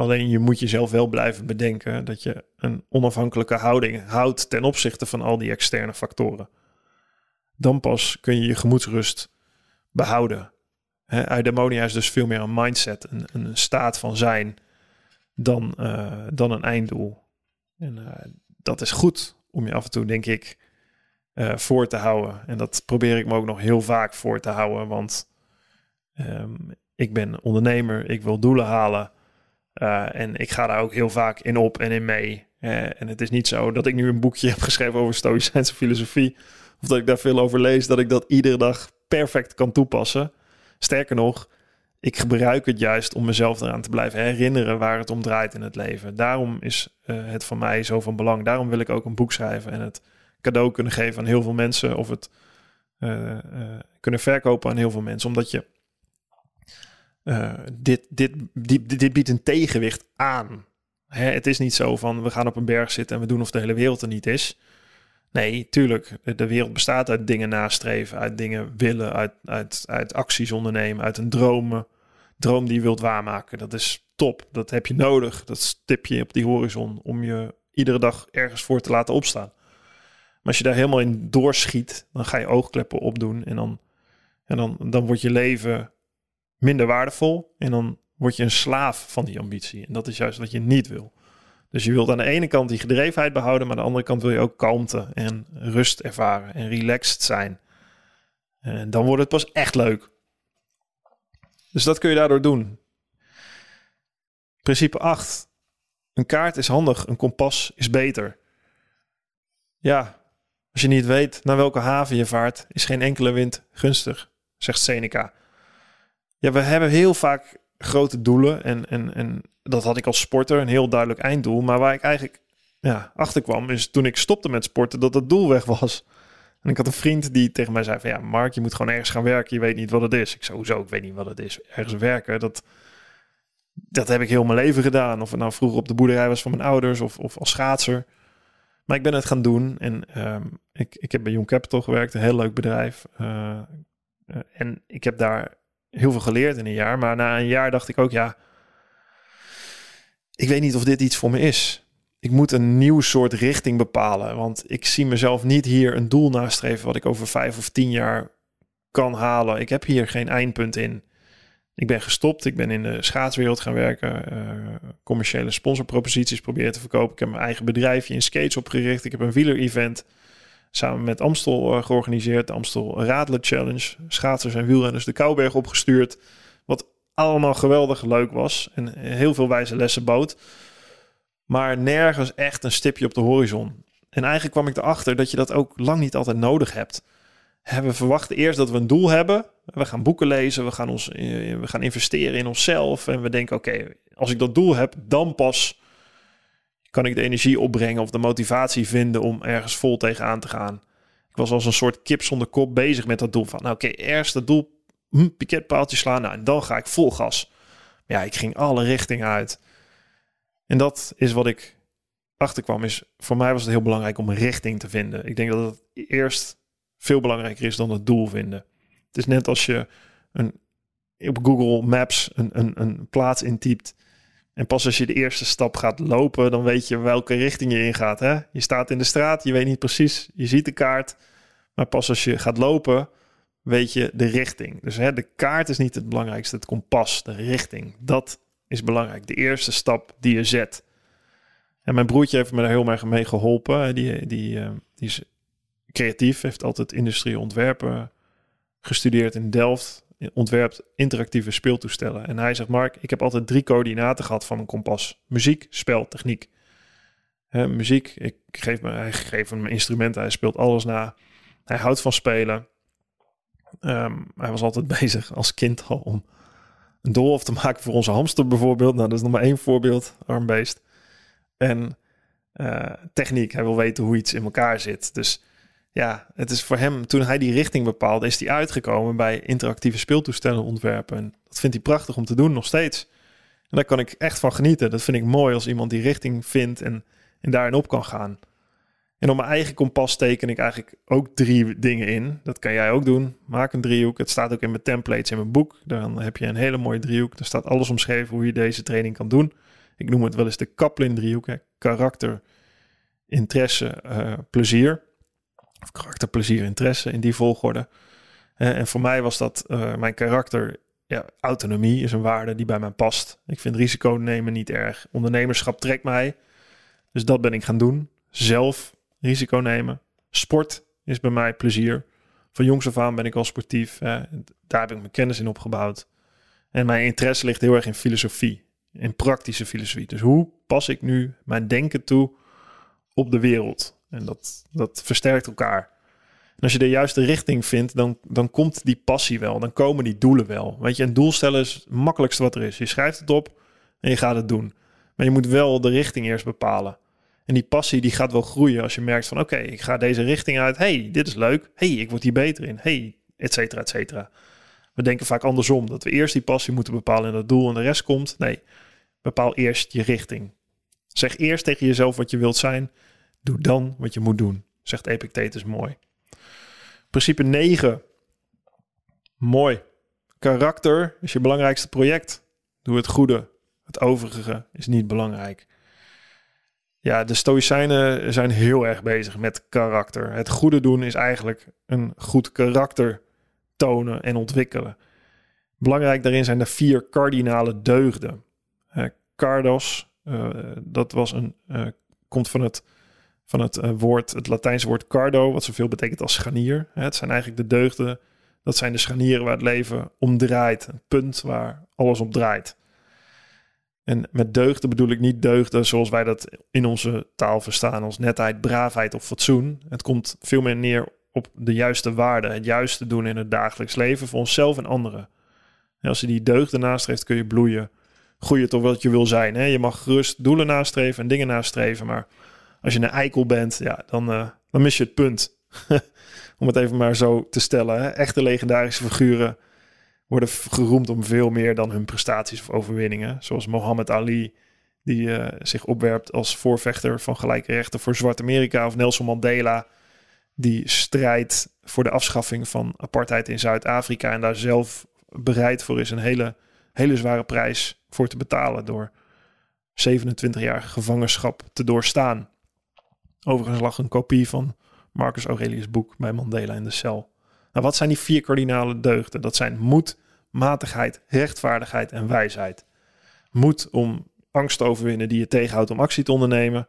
Alleen je moet jezelf wel blijven bedenken dat je een onafhankelijke houding houdt ten opzichte van al die externe factoren. Dan pas kun je je gemoedsrust behouden. He, eudaimonia is dus veel meer een mindset, een, een staat van zijn, dan, uh, dan een einddoel. En uh, dat is goed om je af en toe, denk ik, uh, voor te houden. En dat probeer ik me ook nog heel vaak voor te houden, want um, ik ben ondernemer, ik wil doelen halen. En ik ga daar ook heel vaak in op en in mee. en het is niet zo dat ik nu een boekje heb geschreven over Stoïcijnse filosofie, of dat ik daar veel over lees, dat ik dat iedere dag perfect kan toepassen. Sterker nog, ik gebruik het juist om mezelf eraan te blijven herinneren waar het om draait in het leven. Daarom is uh, het voor mij zo van belang. Daarom wil ik ook een boek schrijven en het cadeau kunnen geven aan heel veel mensen. Of het kunnen verkopen aan heel veel mensen. Omdat je dit, dit, dit, dit biedt een tegenwicht aan. Hè, het is niet zo van we gaan op een berg zitten en we doen of de hele wereld er niet is. Nee, tuurlijk. De wereld bestaat uit dingen nastreven, uit dingen willen, uit, uit, uit acties ondernemen, uit een dromen. Droom die je wilt waarmaken. Dat is top. Dat heb je nodig. Dat stip je op die horizon om je iedere dag ergens voor te laten opstaan. Maar als je daar helemaal in doorschiet, dan ga je oogkleppen opdoen en dan, en dan, dan wordt je leven minder waardevol en dan word je een slaaf van die ambitie. En dat is juist wat je niet wil. Dus je wilt aan de ene kant die gedrevenheid behouden, maar aan de andere kant wil je ook kalmte en rust ervaren en relaxed zijn. En dan wordt het pas echt leuk. Dus dat kun je daardoor doen. Principe 8. Een kaart is handig, een kompas is beter. Ja, als je niet weet naar welke haven je vaart, is geen enkele wind gunstig, zegt Seneca. Ja, we hebben heel vaak grote doelen en, en, en dat had ik als sporter, een heel duidelijk einddoel. Maar waar ik eigenlijk ja, achter kwam, is toen ik stopte met sporten, dat het doel weg was. En ik had een vriend die tegen mij zei van ja, Mark, je moet gewoon ergens gaan werken. Je weet niet wat het is. Ik sowieso, ik weet niet wat het is. Ergens werken, dat, dat heb ik heel mijn leven gedaan. Of het nou vroeger op de boerderij was van mijn ouders of, of als schaatser. Maar ik ben het gaan doen en um, ik, ik heb bij Young Capital gewerkt, een heel leuk bedrijf. Uh, uh, en ik heb daar heel veel geleerd in een jaar. Maar na een jaar dacht ik ook, ja, ik weet niet of dit iets voor me is. Ik moet een nieuw soort richting bepalen. Want ik zie mezelf niet hier een doel nastreven wat ik over vijf of tien jaar kan halen. Ik heb hier geen eindpunt in. Ik ben gestopt. Ik ben in de schaatswereld gaan werken. Uh, commerciële sponsorproposities proberen te verkopen. Ik heb mijn eigen bedrijfje in skates opgericht. Ik heb een wieler-event samen met Amstel uh, georganiseerd. De Amstel Radler Challenge. Schaatsers en wielrenners de Kouberg opgestuurd. Wat allemaal geweldig leuk was. En heel veel wijze lessen bood. Maar nergens echt een stipje op de horizon. En eigenlijk kwam ik erachter dat je dat ook lang niet altijd nodig hebt. We verwachten eerst dat we een doel hebben. We gaan boeken lezen, we gaan, ons, eh, we gaan investeren in onszelf. En we denken, oké, als ik dat doel heb, dan pas kan ik de energie opbrengen of de motivatie vinden om ergens vol tegenaan te gaan. Ik was als een soort kip zonder kop bezig met dat doel van, nou oké, eerst het doel hm, piketpaaltje slaan. Nou, en dan ga ik vol gas. Ja, ik ging alle richtingen uit. En dat is wat ik achterkwam. Is, voor mij was het heel belangrijk om een richting te vinden. Ik denk dat het eerst veel belangrijker is dan het doel vinden. Het is net als je een, op Google Maps een, een, een plaats intypt. En pas als je de eerste stap gaat lopen, dan weet je welke richting je ingaat. Hè? Je staat in de straat, je weet niet precies, je ziet de kaart. Maar pas als je gaat lopen, weet je de richting. Dus hè, de kaart is niet het belangrijkste, het kompas, de richting. Dat is belangrijk. De eerste stap die je zet. En mijn broertje heeft me daar heel erg mee geholpen. Die, die, uh, die is creatief, heeft altijd industrie ontwerpen gestudeerd in Delft. Ontwerpt interactieve speeltoestellen. En hij zegt, Mark, ik heb altijd drie coördinaten gehad van mijn kompas. Muziek, spel, techniek. muziek, ik geef me, hij geeft hem instrumenten, hij speelt alles na. Hij houdt van spelen. Um, hij was altijd bezig als kind al om een doolhof te maken voor onze hamster bijvoorbeeld. Nou, dat is nog maar één voorbeeld, armbeest. En uh, techniek, hij wil weten hoe iets in elkaar zit. Dus ja, het is voor hem, toen hij die richting bepaalde, is hij uitgekomen bij interactieve speeltoestellen ontwerpen. En dat vindt hij prachtig om te doen, nog steeds. En daar kan ik echt van genieten. Dat vind ik mooi als iemand die richting vindt en, en daarin op kan gaan. En op mijn eigen kompas teken ik eigenlijk ook drie dingen in. Dat kan jij ook doen. Maak een driehoek. Het staat ook in mijn templates in mijn boek. Dan heb je een hele mooie driehoek. Daar staat alles omschreven hoe je deze training kan doen. Ik noem het wel eens de Kaplan driehoek. Karakter, interesse, uh, plezier. Of karakter, plezier, interesse in die volgorde. Uh, en voor mij was dat uh, mijn karakter. Ja, autonomie is een waarde die bij mij past. Ik vind risico nemen niet erg. Ondernemerschap trekt mij. Dus dat ben ik gaan doen. Zelf risico nemen. Sport is bij mij plezier. Van jongs af aan ben ik al sportief. Hè. Daar heb ik mijn kennis in opgebouwd. En mijn interesse ligt heel erg in filosofie. In praktische filosofie. Dus hoe pas ik nu mijn denken toe op de wereld? En dat, dat versterkt elkaar. En als je de juiste richting vindt, dan, dan komt die passie wel. Dan komen die doelen wel. Weet je, een doel stellen is het makkelijkste wat er is. Je schrijft het op en je gaat het doen. Maar je moet wel de richting eerst bepalen. En die passie die gaat wel groeien als je merkt van oké, ik ga deze richting uit. hey, dit is leuk. hey, ik word hier beter in. hey, et cetera, et cetera. We denken vaak andersom. Dat we eerst die passie moeten bepalen en dat doel en de rest komt. Nee, bepaal eerst je richting. Zeg eerst tegen jezelf wat je wilt zijn. Doe dan wat je moet doen. Zegt Epictetus mooi. Principe 9. Mooi. Karakter is je belangrijkste project. Doe het goede. Het overige is niet belangrijk. Ja, de Stoïcijnen zijn heel erg bezig met karakter. Het goede doen is eigenlijk een goed karakter tonen en ontwikkelen. Belangrijk daarin zijn de vier kardinale deugden. Cardos, uh, dat was een, uh, komt van het, van het woord, het Latijnse woord cardo, wat zoveel betekent als scharnier. Het zijn eigenlijk de deugden, dat zijn de scharnieren waar het leven om draait. Een punt waar alles op draait. En met deugden bedoel ik niet deugden zoals wij dat in onze taal verstaan, als netheid, braafheid of fatsoen. Het komt veel meer neer op de juiste waarden, het juiste doen in het dagelijks leven voor onszelf en anderen. En als je die deugden nastreeft, kun je bloeien, groeien tot wat je wil zijn. Hè? Je mag gerust doelen nastreven en dingen nastreven, maar als je een eikel bent, ja, dan, uh, dan mis je het punt. Om het even maar zo te stellen. Hè? Echte legendarische figuren worden geroemd om veel meer dan hun prestaties of overwinningen. Zoals Mohammed Ali, die uh, zich opwerpt als voorvechter van gelijke rechten voor Zwart-Amerika. Of Nelson Mandela, die strijdt voor de afschaffing van apartheid in Zuid-Afrika. En daar zelf bereid voor is een hele, hele zware prijs voor te betalen. Door 27 jaar gevangenschap te doorstaan. Overigens lag een kopie van Marcus Aurelius' boek bij Mandela in de cel. Nou, wat zijn die vier kardinale deugden? Dat zijn moed, matigheid, rechtvaardigheid en wijsheid. Moed om angst te overwinnen die je tegenhoudt om actie te ondernemen.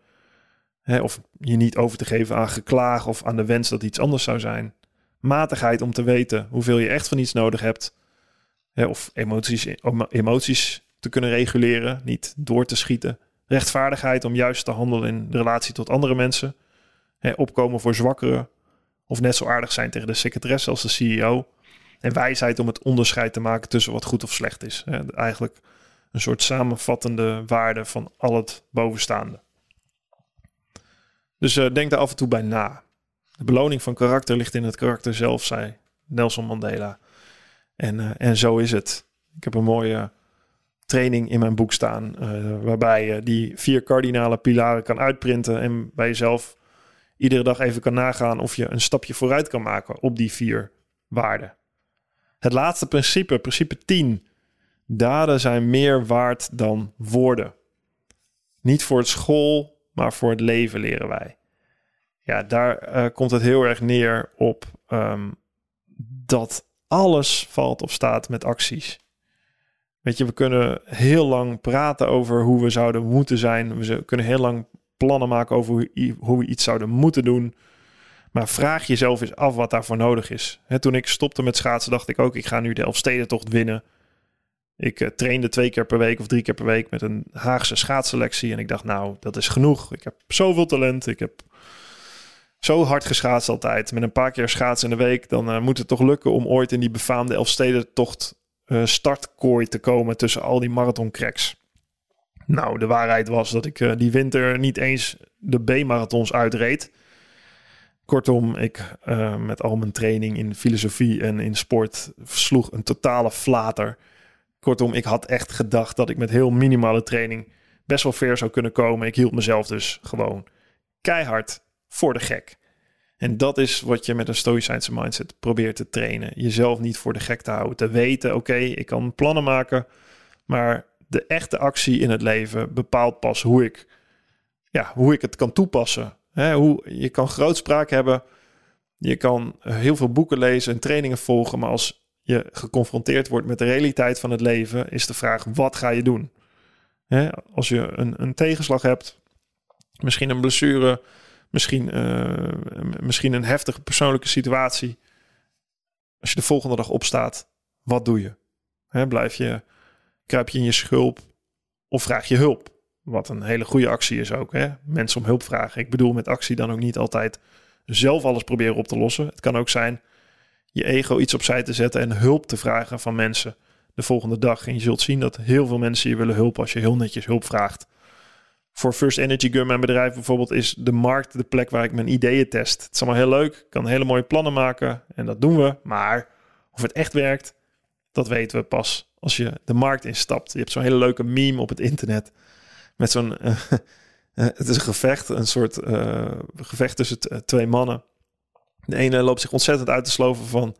Hè, of je niet over te geven aan geklaag of aan de wens dat iets anders zou zijn. Matigheid om te weten hoeveel je echt van iets nodig hebt. Hè, of emoties, emoties te kunnen reguleren, niet door te schieten. Rechtvaardigheid om juist te handelen in relatie tot andere mensen. Hè, opkomen voor zwakkeren of net zo aardig zijn tegen de secretaresse als de CEO. En wijsheid om het onderscheid te maken tussen wat goed of slecht is. Eigenlijk een soort samenvattende waarde van al het bovenstaande. Dus uh, denk daar af en toe bij na. De beloning van karakter ligt in het karakter zelf, zei Nelson Mandela. En, uh, en zo is het. Ik heb een mooie training in mijn boek staan, uh, waarbij je die vier kardinale pilaren kan uitprinten en bij jezelf iedere dag even kan nagaan of je een stapje vooruit kan maken op die vier waarden. Het laatste principe, principe 10. Daden zijn meer waard dan woorden. Niet voor het school, maar voor het leven leren wij. Ja, daar uh, komt het heel erg neer op um, dat alles valt of staat met acties. Weet je, we kunnen heel lang praten over hoe we zouden moeten zijn. We kunnen heel lang plannen maken over hoe, we iets zouden moeten doen. Maar vraag jezelf eens af wat daarvoor nodig is. toen ik stopte met schaatsen, dacht ik ook: ik ga nu de Elfstedentocht winnen. Ik uh, trainde twee keer per week of drie keer per week met een Haagse schaatsselectie. En ik dacht, nou, dat is genoeg. Ik heb zoveel talent. Ik heb zo hard geschaatst altijd. Met een paar keer schaatsen in de week. Dan uh, moet het toch lukken om ooit in die befaamde Elfstedentocht uh, startkooi te komen tussen al die marathoncracks. Nou, de waarheid was dat ik uh, die winter niet eens de B-marathons uitreed. Kortom, ik uh, met al mijn training in filosofie en in sport sloeg een totale flater. Kortom, ik had echt gedacht dat ik met heel minimale training best wel ver zou kunnen komen. Ik hield mezelf dus gewoon keihard voor de gek. En dat is wat je met een stoïcijnse mindset probeert te trainen. Jezelf niet voor de gek te houden. Te weten, oké, ik kan plannen maken, maar de echte actie in het leven bepaalt pas hoe ik, ja, hoe ik het kan toepassen. hoe, je kan grootspraak hebben, je kan heel veel boeken lezen en trainingen volgen, maar als je geconfronteerd wordt met de realiteit van het leven, is de vraag: wat ga je doen? als je een, een tegenslag hebt, misschien een blessure, misschien, uh, misschien een heftige persoonlijke situatie. Als je de volgende dag opstaat, wat doe je? Hè, blijf je, kruip je in je schulp of vraag je hulp? Wat een hele goede actie is ook. Hè? Mensen om hulp vragen. Ik bedoel met actie dan ook niet altijd zelf alles proberen op te lossen. Het kan ook zijn je ego iets opzij te zetten en hulp te vragen van mensen de volgende dag. En je zult zien dat heel veel mensen je willen hulp als je heel netjes hulp vraagt. Voor First Energy Gun, mijn bedrijf bijvoorbeeld, is de markt de plek waar ik mijn ideeën test. Het is allemaal heel leuk. Ik kan hele mooie plannen maken en dat doen we. Maar of het echt werkt, dat weten we pas als je de markt instapt. Je hebt zo'n hele leuke meme op het internet met zo'n... Uh, het is een gevecht, een soort uh, gevecht tussen twee mannen. De ene loopt zich ontzettend uit te sloven van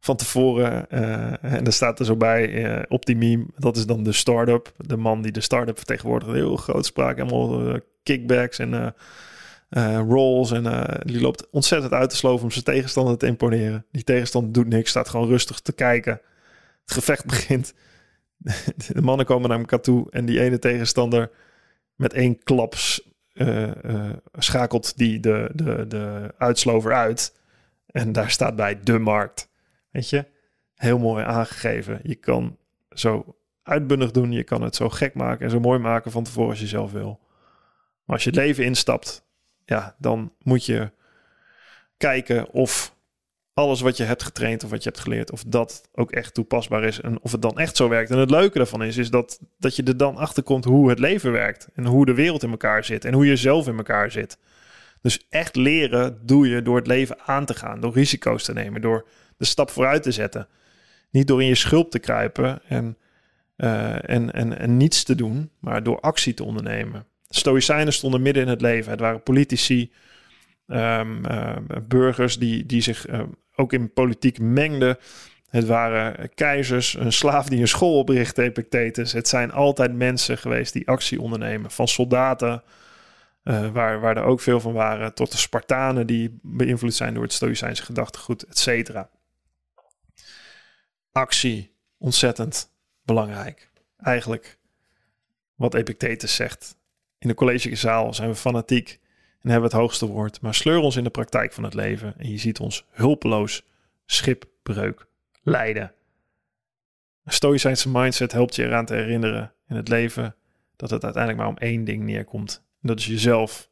van tevoren. Uh, en er staat er zo bij uh, op die meme, dat is dan de start-up. De man die de start-up vertegenwoordigt. Heel groot spraak, helemaal uh, kickbacks en rolls. En die loopt ontzettend uit te sloven om zijn tegenstander te imponeren. Die tegenstander doet niks, staat gewoon rustig te kijken. Het gevecht begint. de mannen komen naar elkaar toe en die ene tegenstander met één klap schakelt die de, de, de uitslover uit. En daar staat bij de markt. Weet je, heel mooi aangegeven. Je kan zo uitbundig doen, je kan het zo gek maken en zo mooi maken van tevoren als je zelf wil. Maar als je het leven instapt, ja, dan moet je kijken of alles wat je hebt getraind of wat je hebt geleerd, of dat ook echt toepasbaar is en of het dan echt zo werkt. En het leuke daarvan is, is dat, dat je er dan achter komt hoe het leven werkt en hoe de wereld in elkaar zit en hoe je zelf in elkaar zit. Dus echt leren doe je door het leven aan te gaan, door risico's te nemen, door de stap vooruit te zetten. Niet door in je schulp te kruipen en, uh, en, en, en niets te doen, maar door actie te ondernemen. Stoïcijnen stonden midden in het leven. Het waren politici, um, uh, burgers die, die zich uh, ook in politiek mengden. Het waren keizers, een slaaf die een school oprichtte, Epictetus. Het zijn altijd mensen geweest die actie ondernemen. Van soldaten, waar, waar er ook veel van waren, tot de Spartanen die beïnvloed zijn door het Stoïcijnse gedachtegoed, et cetera actie ontzettend belangrijk. Eigenlijk wat Epictetus zegt. In de collegezaal zijn we fanatiek en hebben het hoogste woord, maar sleur ons in de praktijk van het leven en je ziet ons hulpeloos schipbreuk lijden. Een stoïcijnse mindset helpt je eraan te herinneren in het leven dat het uiteindelijk maar om één ding neerkomt. En dat is jezelf.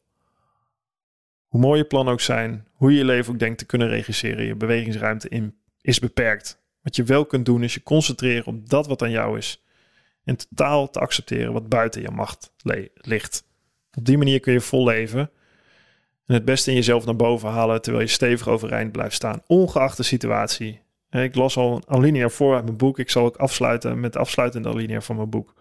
Hoe mooi je plannen ook zijn, hoe je je leven ook denkt te kunnen regisseren, je bewegingsruimte in, is beperkt. Wat je wel kunt doen is je concentreren op dat wat aan jou is. En totaal te accepteren wat buiten je macht ligt. Op die manier kun je vol leven. En het beste in jezelf naar boven halen terwijl je stevig overeind blijft staan. Ongeacht de situatie. Ik las al een alinea voor uit mijn boek. Ik zal ook afsluiten met de afsluitende alinea van mijn boek.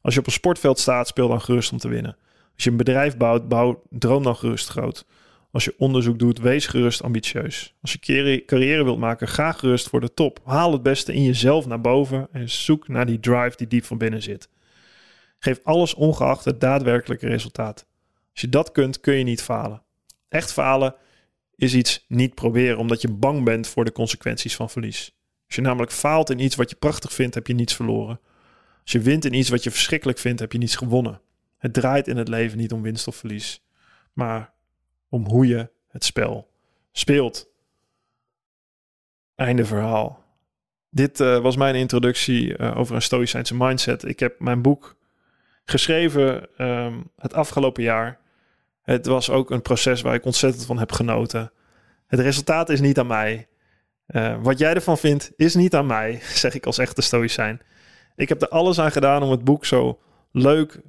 Als je op een sportveld staat, speel dan gerust om te winnen. Als je een bedrijf bouwt, bouw, droom dan gerust groot. Als je onderzoek doet, wees gerust ambitieus. Als je carrière wilt maken, ga gerust voor de top. Haal het beste in jezelf naar boven en zoek naar die drive die diep van binnen zit. Geef alles ongeacht het daadwerkelijke resultaat. Als je dat kunt, kun je niet falen. Echt falen is iets niet proberen omdat je bang bent voor de consequenties van verlies. Als je namelijk faalt in iets wat je prachtig vindt, heb je niets verloren. Als je wint in iets wat je verschrikkelijk vindt, heb je niets gewonnen. Het draait in het leven niet om winst of verlies, maar om hoe je het spel speelt. Einde verhaal. Dit uh, was mijn introductie uh, over een stoïcijnse mindset. Ik heb mijn boek geschreven um, het afgelopen jaar. Het was ook een proces waar ik ontzettend van heb genoten. Het resultaat is niet aan mij. Uh, wat jij ervan vindt, is niet aan mij, zeg ik als echte stoïcijn. Ik heb er alles aan gedaan om het boek zo leuk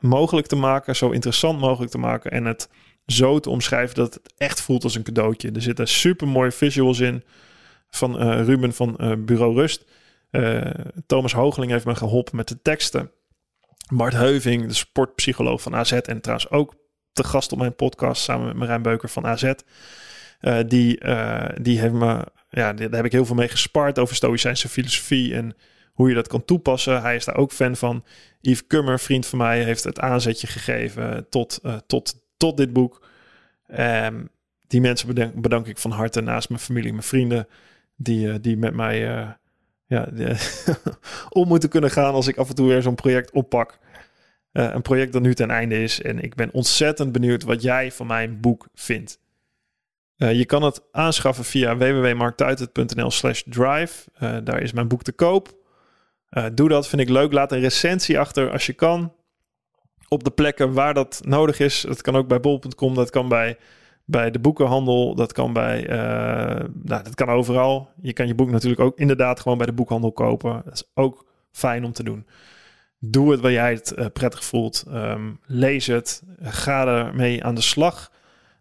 mogelijk te maken, zo interessant mogelijk te maken en het zo te omschrijven dat het echt voelt als een cadeautje. Er zitten super mooie visuals in van uh, Ruben van uh, Bureau Rust. Thomas Hoogeling heeft me geholpen met de teksten. Mart Heuving, de sportpsycholoog van AZ en trouwens ook te gast op mijn podcast samen met Marijn Beuker van AZ. die, die heeft me, ja, daar heb ik heel veel mee gespart over stoïcijnse filosofie en hoe je dat kan toepassen. Hij is daar ook fan van. Yves Kummer, vriend van mij, heeft het aanzetje gegeven tot, uh, tot, tot dit boek. Um, die mensen bedank, bedank, ik van harte naast mijn familie, mijn vrienden, die, uh, die met mij uh, ja, om moeten kunnen gaan als ik af en toe weer zo'n project oppak. een project dat nu ten einde is. En ik ben ontzettend benieuwd wat jij van mijn boek vindt. je kan het aanschaffen via www.marktuitert.nl slash drive. daar is mijn boek te koop. Doe dat, vind ik leuk. Laat een recensie achter als je kan. Op de plekken waar dat nodig is. Dat kan ook bij bol.com, dat kan bij, bij de boekenhandel, dat kan bij, uh, nou, dat kan overal. Je kan je boek natuurlijk ook inderdaad gewoon bij de boekhandel kopen. Dat is ook fijn om te doen. Doe het waar jij het uh, prettig voelt. Um, lees het. Ga ermee aan de slag.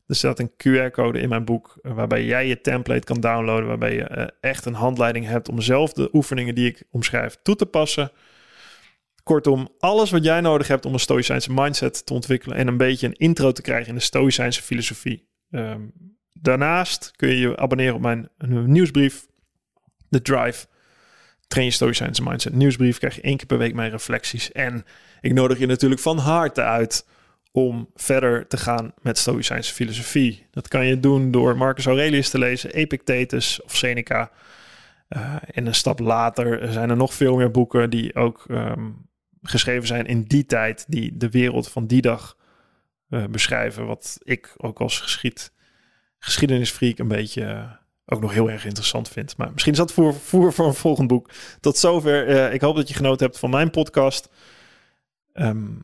Er staat een QR-code in mijn boek eh, waarbij jij je template kan downloaden, waarbij je echt een handleiding hebt om zelf de oefeningen die ik omschrijf toe te passen. Kortom, alles wat jij nodig hebt om een stoïcijnse mindset te ontwikkelen en een beetje een intro te krijgen in de stoïcijnse filosofie. Um, daarnaast kun je je abonneren op mijn nieuwsbrief, The Drive. Train je stoïcijnse mindset nieuwsbrief, krijg je één keer per week mijn reflecties. En ik nodig je natuurlijk van harte uit om verder te gaan met Stoïcijnse filosofie. Dat kan je doen door Marcus Aurelius te lezen, Epictetus of Seneca. Uh, en een stap later zijn er nog veel meer boeken die ook um, geschreven zijn in die tijd, die de wereld van die dag uh, beschrijven. Wat ik ook als geschied, geschiedenisfreak een beetje uh, ook nog heel erg interessant vind. Maar misschien is dat voor, voor, voor een volgend boek. Tot zover. ik hoop dat je genoten hebt van mijn podcast. Um,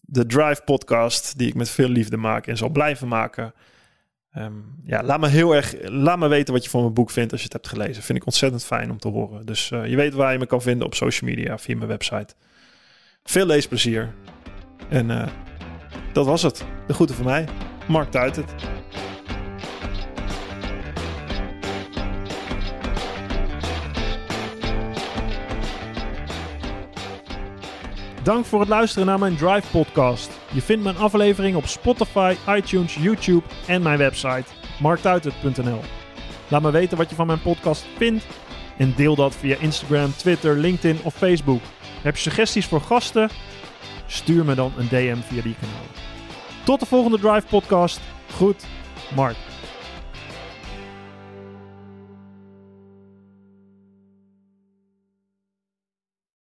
de Drive podcast, die ik met veel liefde maak en zal blijven maken. Um, ja, laat me heel erg, laat me weten wat je van mijn boek vindt als je het hebt gelezen. Vind ik ontzettend fijn om te horen. Dus je weet waar je me kan vinden op social media, via mijn website. Veel leesplezier. En uh, dat was het. De groeten van mij. Mark het. Dank voor het luisteren naar mijn Drive podcast. Je vindt mijn aflevering op Spotify, iTunes, YouTube en mijn website marktuitert.nl. Laat me weten wat je van mijn podcast vindt en deel dat via Instagram, Twitter, LinkedIn of Facebook. Heb je suggesties voor gasten? Stuur me dan een DM via die kanalen. Tot de volgende Drive podcast. Goed, Mark.